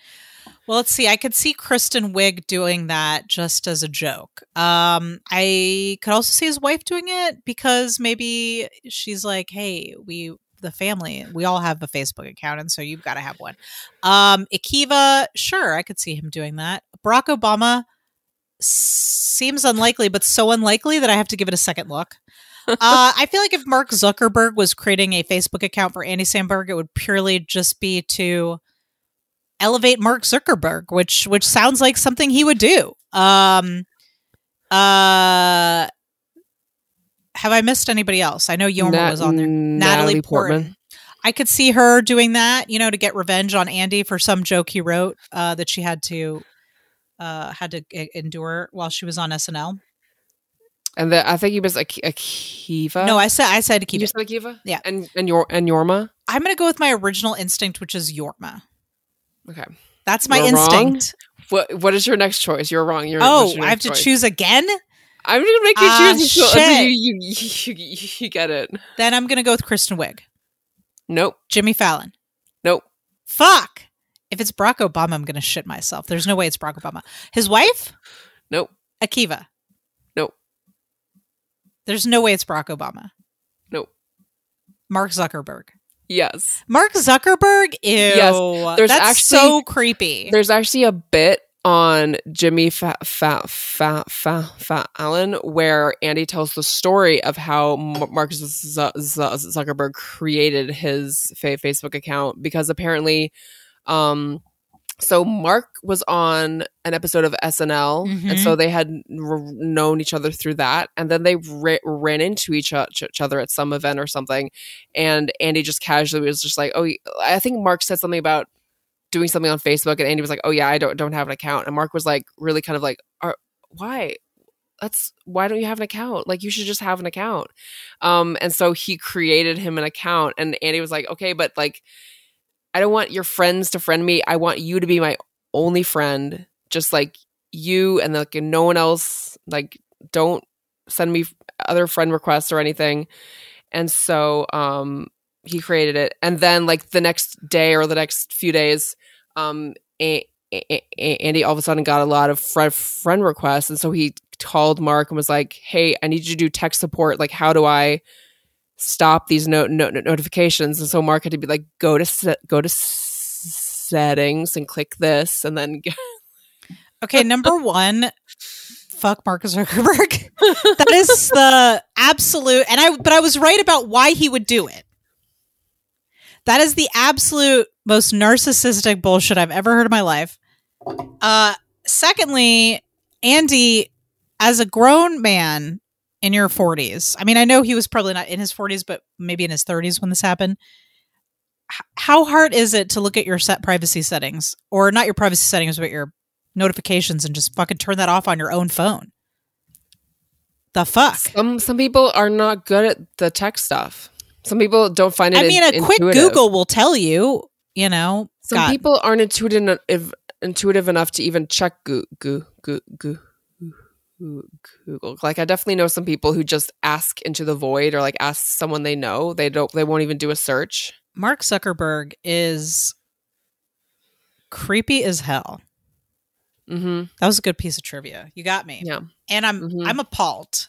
well, let's see. I could see Kristen Wiig doing that just as a joke. Um I could also see his wife doing it because maybe she's like, "Hey, we the family, we all have a Facebook account and so you've got to have one." Um Akiva, sure, I could see him doing that. Barack Obama seems unlikely, but so unlikely that I have to give it a second look. <laughs> uh, I feel like if Mark Zuckerberg was creating a Facebook account for Andy Samberg, it would purely just be to elevate Mark Zuckerberg, which which sounds like something he would do. Um, uh, have I missed anybody else? I know Jorma Nat- was on there. Natalie Portman. I could see her doing that, you know, to get revenge on Andy for some joke he wrote uh, that she had to uh, had to endure while she was on SNL. And the, I think he was Ak- Akiva. No, I said I said keep you said Akiva. Yeah. and and your and Jorma. I'm gonna go with my original instinct, which is Jorma. Okay. That's my You're wrong. instinct. What what is your next choice? You're wrong. You're, Oh, I have next to choose again. I'm gonna make you Ah, choose until, until shit. you, <laughs> you, you you get it. Then I'm gonna go with Kristen Wiig, Nope. Jimmy Fallon. Nope. Fuck. If it's Barack Obama, I'm gonna shit myself. There's no way it's Barack Obama. His wife, Nope. Akiva. Nope. There's no way it's Barack Obama. Nope. Mark Zuckerberg. Yes. Mark Zuckerberg. Ew. Yes, there's That's actually- so creepy. There's actually a bit on Jimmy Fa- Fa- Fa- Fa- Allen, where Andy tells the story of how Mark Zuckerberg created his fa- Facebook account because apparently, um, so Mark was on an episode of SNL, and Mhm. so they had r- known each other through that, and then they ra- ran into each, o- each other at some event or something, and Andy just casually was just like, "Oh, I think Mark said something about." Doing something on Facebook and Andy was like, "Oh yeah, I don't don't have an account." And Mark was like really kind of like, Are, "Why? That's why don't you have an account? Like you should just have an account." Um and so he created him an account and Andy was like, "Okay, but like I don't want your friends to friend me. I want you to be my only friend, just like you and like no one else like don't send me other friend requests or anything." And so um he created it and then like the next day or the next few days um a- a- a- Andy all of a sudden got a lot of friend friend requests and so he called Mark and was like hey I need you to do tech support like how do I stop these no, no, no- notifications and so Mark had to be like go to set, go to settings and click this and then <laughs> Okay, number one, fuck Mark Zuckerberg. <laughs> that is the absolute and I but I was right about why he would do it. That is the absolute most narcissistic bullshit I've ever heard in my life. Uh secondly, Andy, as a grown man in your 40s, I mean, I know he was probably not in his 40s, but maybe in his 30s when this happened. H- how hard is it to look at your set privacy settings or not your privacy settings, but your notifications and just fucking turn that off on your own phone? The fuck? some some people are not good at the tech stuff some people don't find it I mean, a in- quick. Google will tell you, you know. Some God. people aren't intuitive intuitive enough to even check Goo Goo Goo Goo Goo- Google. Like I definitely know some people who just ask into the void or like ask someone they know. They don't. They won't even do a search. Mark Zuckerberg is creepy as hell. Mm-hmm. That was a good piece of trivia. You got me. Yeah. And I'm Mhm. I'm appalled.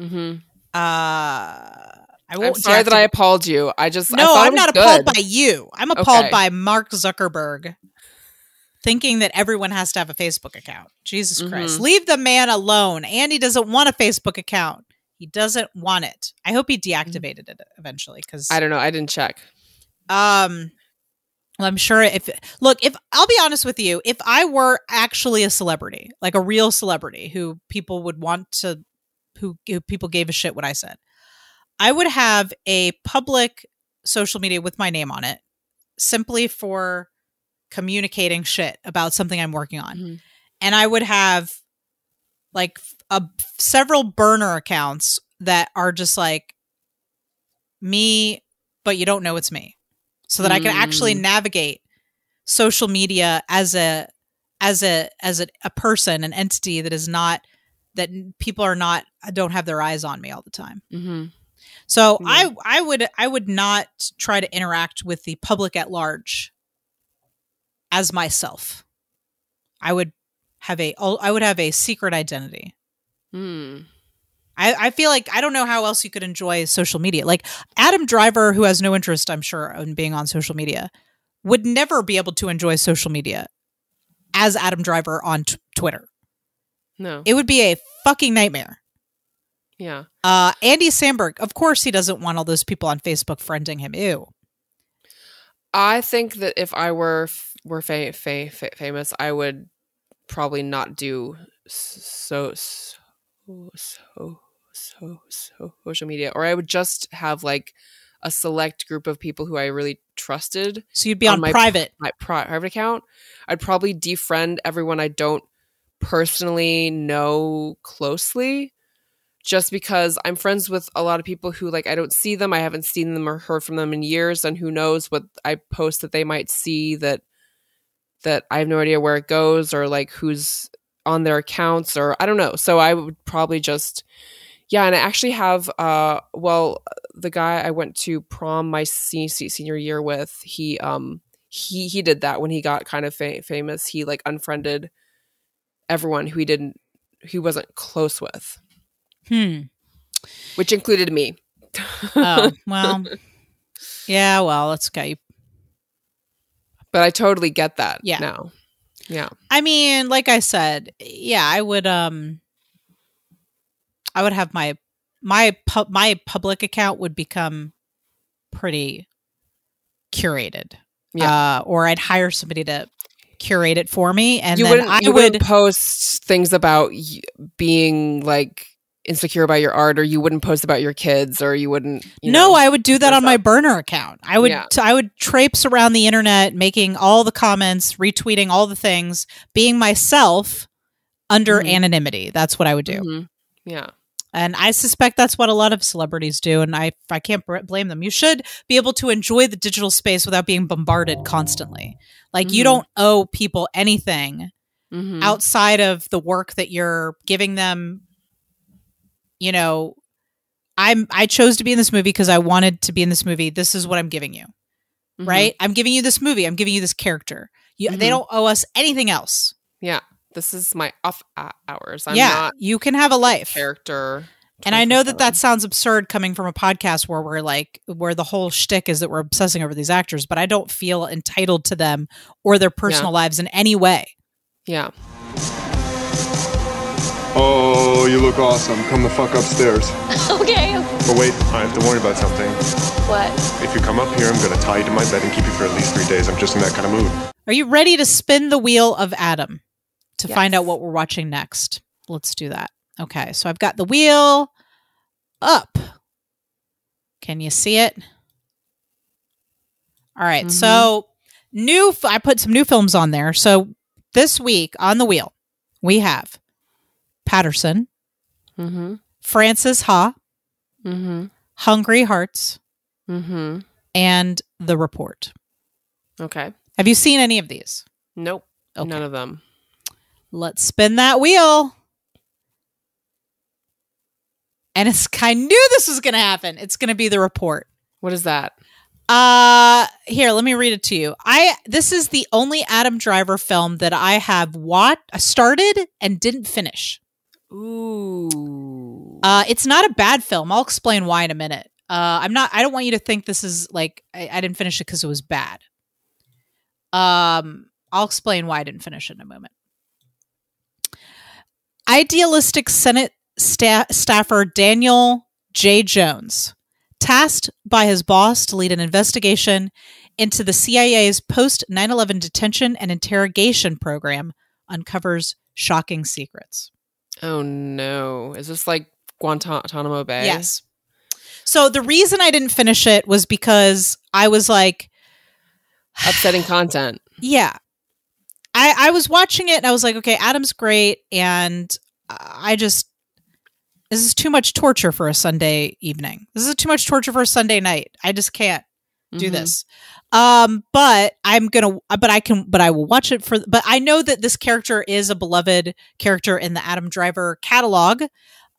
Mm-hmm. Uh I I'm won't sorry that I appalled you. I just I No, thought I'm was not good. appalled by you. I'm appalled Okay. by Mark Zuckerberg thinking that everyone has to have a Facebook account. Jesus Christ. Mhm. Leave the man alone. Andy doesn't want a Facebook account. He doesn't want it. I hope he deactivated it eventually cuz I don't know. I didn't check. um well, I'm sure if look, if I'll be honest with you, if I were actually a celebrity, like a real celebrity who people would want to who, who people gave a shit what I said, I would have a public social media with my name on it simply for communicating shit about something I'm working on. Mhm. And I would have like a several burner accounts that are just like me but you don't know it's me so that I can actually Mm. navigate social media as a as a as a, a person an entity that is not that people are not don't have their eyes on me all the time Mm-hmm. So Hmm. i i would i would not try to interact with the public at large as myself i would have a i would have a secret identity Mm. I, I feel like I don't know how else you could enjoy social media. Like Adam Driver, who has no interest, I'm sure, in being on social media, would never be able to enjoy social media as Adam Driver on t- Twitter. No. It would be a fucking nightmare. Yeah. Uh, Andy Samberg, of course, he doesn't want all those people on Facebook friending him. Ew. I think that if I were f- were fa- fa- fa- famous, I would probably not do so so so so so social media, or I would just have like a select group of people who I really trusted. So you'd be On on my- private. My pri- private account, I'd probably defriend everyone I don't personally know closely, just because I'm friends with a lot of people who like I don't see them, I haven't seen them or heard from them in years, and who knows what I post that they might see that that I have no idea where it goes or like who's on their accounts or I don't know. So I would probably just yeah, and I actually have uh well the guy I went to prom my senior, senior year with, he um he he did that when he got kind of fa- famous. He like unfriended everyone who he didn't he wasn't close with, Hmm. which included me. Oh <laughs> well. Yeah. Well, it's okay. but I totally get that Yeah. now. Yeah. I mean, like I said, yeah, I would um I would have my my pu- my public account would become pretty curated. Yeah. Uh or I'd hire somebody to curate it for me and you then I you would post things about y- being like insecure about your art or you wouldn't post about your kids or you wouldn't you no, know. I would do that on my burner account. I would Yeah. t- I would traipse around the internet making all the comments, retweeting all the things, being myself under Mhm. anonymity. That's what I would do. Mhm. yeah And I suspect that's what a lot of celebrities do. And I, I can't br- blame them. You should be able to enjoy the digital space without being bombarded constantly. Like, you Mhm. don't owe people anything Mhm. outside of the work that you're giving them. You know, I'm, I chose to be in this movie because I wanted to be in this movie. This is what I'm giving you, Mhm. right? I'm giving you this movie. I'm giving you this character. You, They Mhm. don't owe us anything else. yeah this is my off uh, hours i'm yeah. not you can have a life. character And I know that that sounds absurd coming from a podcast where we're like, where the whole shtick is that we're obsessing over these actors, but I don't feel entitled to them or their personal lives in any way. yeah Oh, you look awesome. Come the fuck upstairs. <laughs> Okay. But wait, I have to warn you about something. What? If you come up here, I'm gonna tie you to my bed and keep you for at least three days. I'm just in that kind of mood. Are you ready to spin the wheel of Adam to find out what we're watching next? Let's do that. Okay, so I've got the wheel up. Can you see it? All right, Mhm. so new. f- I put some new films on there. So this week on the wheel, we have Paterson, mm-hmm Frances Ha, mm-hmm Hungry Hearts, mm-hmm and The Report. okay Have you seen any of these? nope Okay. none of them Let's spin that wheel. And it's <laughs> I knew this was going to happen. It's going to be The Report. what is that Uh here, let me read it to you. I this is the only Adam Driver film that I have watched started and didn't finish. Ooh Uh it's not a bad film. I'll explain why in a minute. Uh I'm not I don't want you to think this is like I, I didn't finish it because it was bad. Um I'll explain why I didn't finish it in a moment. Idealistic Senate sta- staffer Daniel J. Jones, tasked by his boss to lead an investigation into the CIA's post 9 11 detention and interrogation program, uncovers shocking secrets. Oh no is this like guantanamo bay Yes. So the reason I didn't finish it was because I was like, <sighs> upsetting content yeah. I, I was watching it and I was like, okay, Adam's great. And I just, this is too much torture for a Sunday evening. This is too much torture for a Sunday night. I just can't do Mhm. this. Um, but I'm gonna, but I can, but I will watch it for, but I know that this character is a beloved character in the Adam Driver catalog.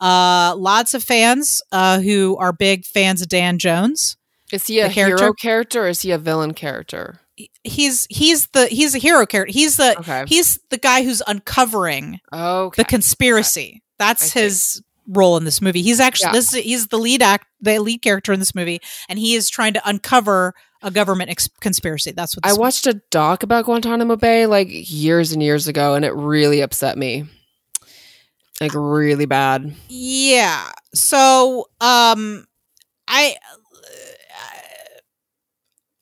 Uh, lots of fans, uh, who are big fans of Dan Jones. is he a character? hero character or is he a villain character He's, he's the, he's a hero character. He's the, okay he's the guy who's uncovering okay the conspiracy. I That's see. his role in this movie. He's actually Yeah. this is, he's the lead act, the lead character in this movie, and he is trying to uncover a government ex- conspiracy. That's what I watched a doc about Guantanamo Bay like years and years ago, and it really upset me. Like really bad. Yeah. So, um, I.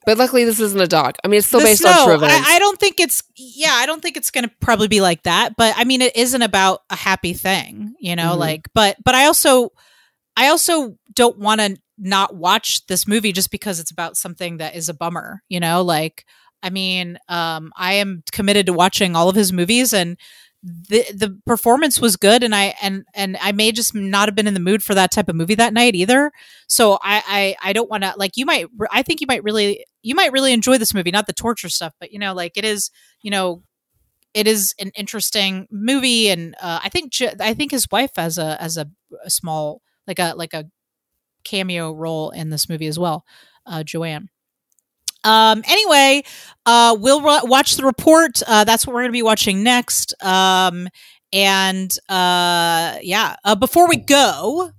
But luckily, this isn't a dog. I mean, it's still this- based on true events. I, I don't think it's. Yeah, I don't think it's going to probably be like that. But I mean, it isn't about a happy thing, you know. Mhm. Like, but but I also, I also don't want to not watch this movie just because it's about something that is a bummer, you know. Like, I mean, um, I am committed to watching all of his movies, and the the performance was good and i and and i may just not have been in the mood for that type of movie that night either. So i i, I don't want to like you might i think you might really you might really enjoy this movie not the torture stuff but you know like it is you know it is an interesting movie and uh, i think I think his wife has a as a, a small like a like a cameo role in this movie as well uh joanne um anyway uh we'll ru- watch the report. Uh that's what we're gonna be watching next. Um and uh yeah uh before we go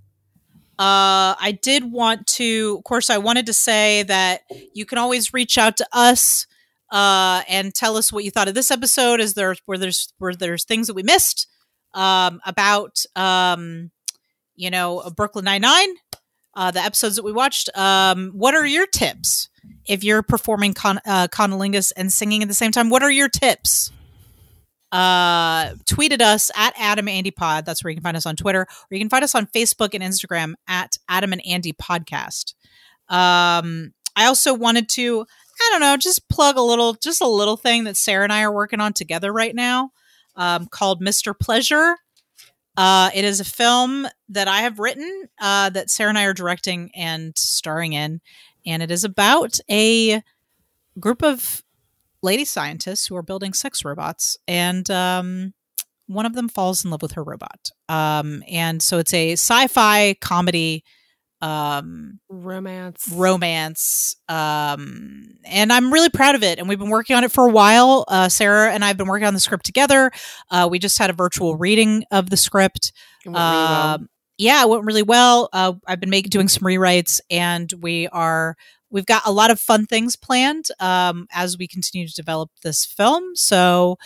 uh i did want to of course i wanted to say that you can always reach out to us uh and tell us what you thought of this episode. Is there where there's where there's things that we missed um about um you know brooklyn 99 uh the episodes that we watched? Um what are your tips if you're performing con- uh, cunnilingus and singing at the same time what are your tips? Uh tweeted us at adam andy pod. That's where you can find us on twitter. Or you can find us on facebook and instagram at adam and andy podcast. Um i also wanted to i don't know just plug a little just a little thing that sarah and i are working on together right now um called mr pleasure. Uh, it is a film that I have written uh, that Sarah and I are directing and starring in, and it is about a group of lady scientists who are building sex robots, and um, one of them falls in love with her robot. Um, and so it's a sci-fi comedy um, Romance. romance um and i'm really proud of it and we've been working on it for a while uh sarah and i've been working on the script together uh we just had a virtual reading of the script It went really well. um, yeah, it went really well. Uh, I've been making doing some rewrites, and we are we've got a lot of fun things planned um, as we continue to develop this film. So,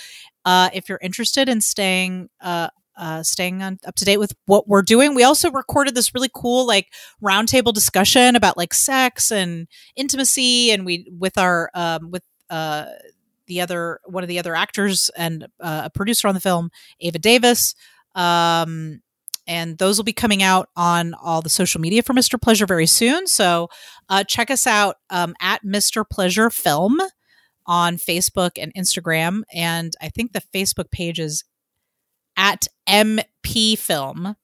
uh, if you're interested in staying uh, uh, staying on, up to date with what we're doing, we also recorded this really cool like roundtable discussion about like sex and intimacy, and we with our um, with uh, the other one of the other actors and uh, a producer on the film, Ava Davis. Um, and those will be coming out on all the social media for Mr. Pleasure very soon. So uh, check us out um, at Mr. Pleasure Film on Facebook and Instagram. And I think the Facebook page is at MP Film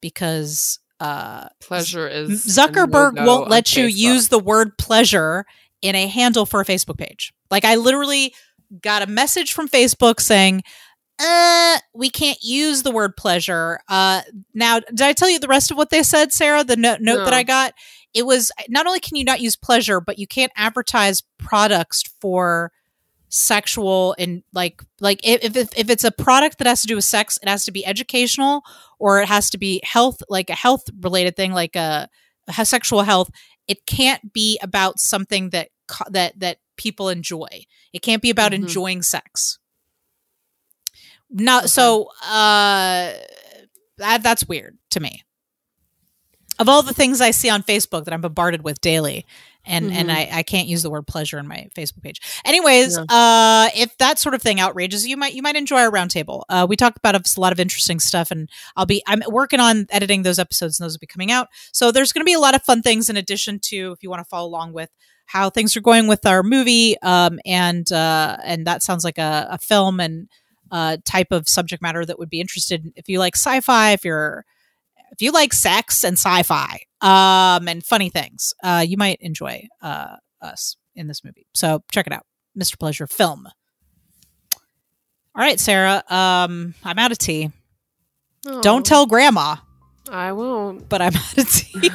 because uh, Pleasure is Zuckerberg won't let you Facebook. use the word pleasure in a handle for a Facebook page. Like I literally got a message from Facebook saying, uh, we can't use the word pleasure. Uh, now, did I tell you the rest of what they said, Sarah? The no- note that I got? It was not only can you not use pleasure, but you can't advertise products for sexual and like like if, if if it's a product that has to do with sex it has to be educational or it has to be health like a health related thing like a, a sexual health it can't be about something that that that people enjoy it can't be about Mhm. enjoying sex now so uh that that's weird to me. Of all the things i see on facebook that i'm bombarded with daily and and Mhm. I, I can't use the word pleasure in my facebook page. Anyways Yeah. uh if that sort of thing outrages you might you might enjoy our roundtable. Uh we talked about a lot of interesting stuff and i'll be i'm working on editing those episodes and those will be coming out. So there's going to be a lot of fun things in addition to if you want to follow along with how things are going with our movie um and uh and that sounds like a, a film and uh type of subject matter that would be interested if you like sci-fi if you're if you like sex and sci-fi um and funny things uh you might enjoy uh us in this movie. So check it out. Mr pleasure film. All right sarah um i'm out of tea. Don't tell grandma. I won't. but i'm out of tea.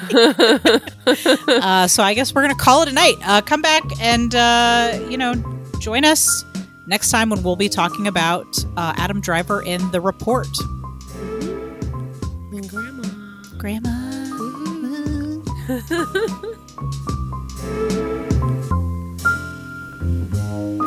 <laughs> Uh so i guess we're gonna call it a night. Uh come back and uh you know join us next time when we'll be talking about uh adam driver in the report. And grandma. grandma <laughs>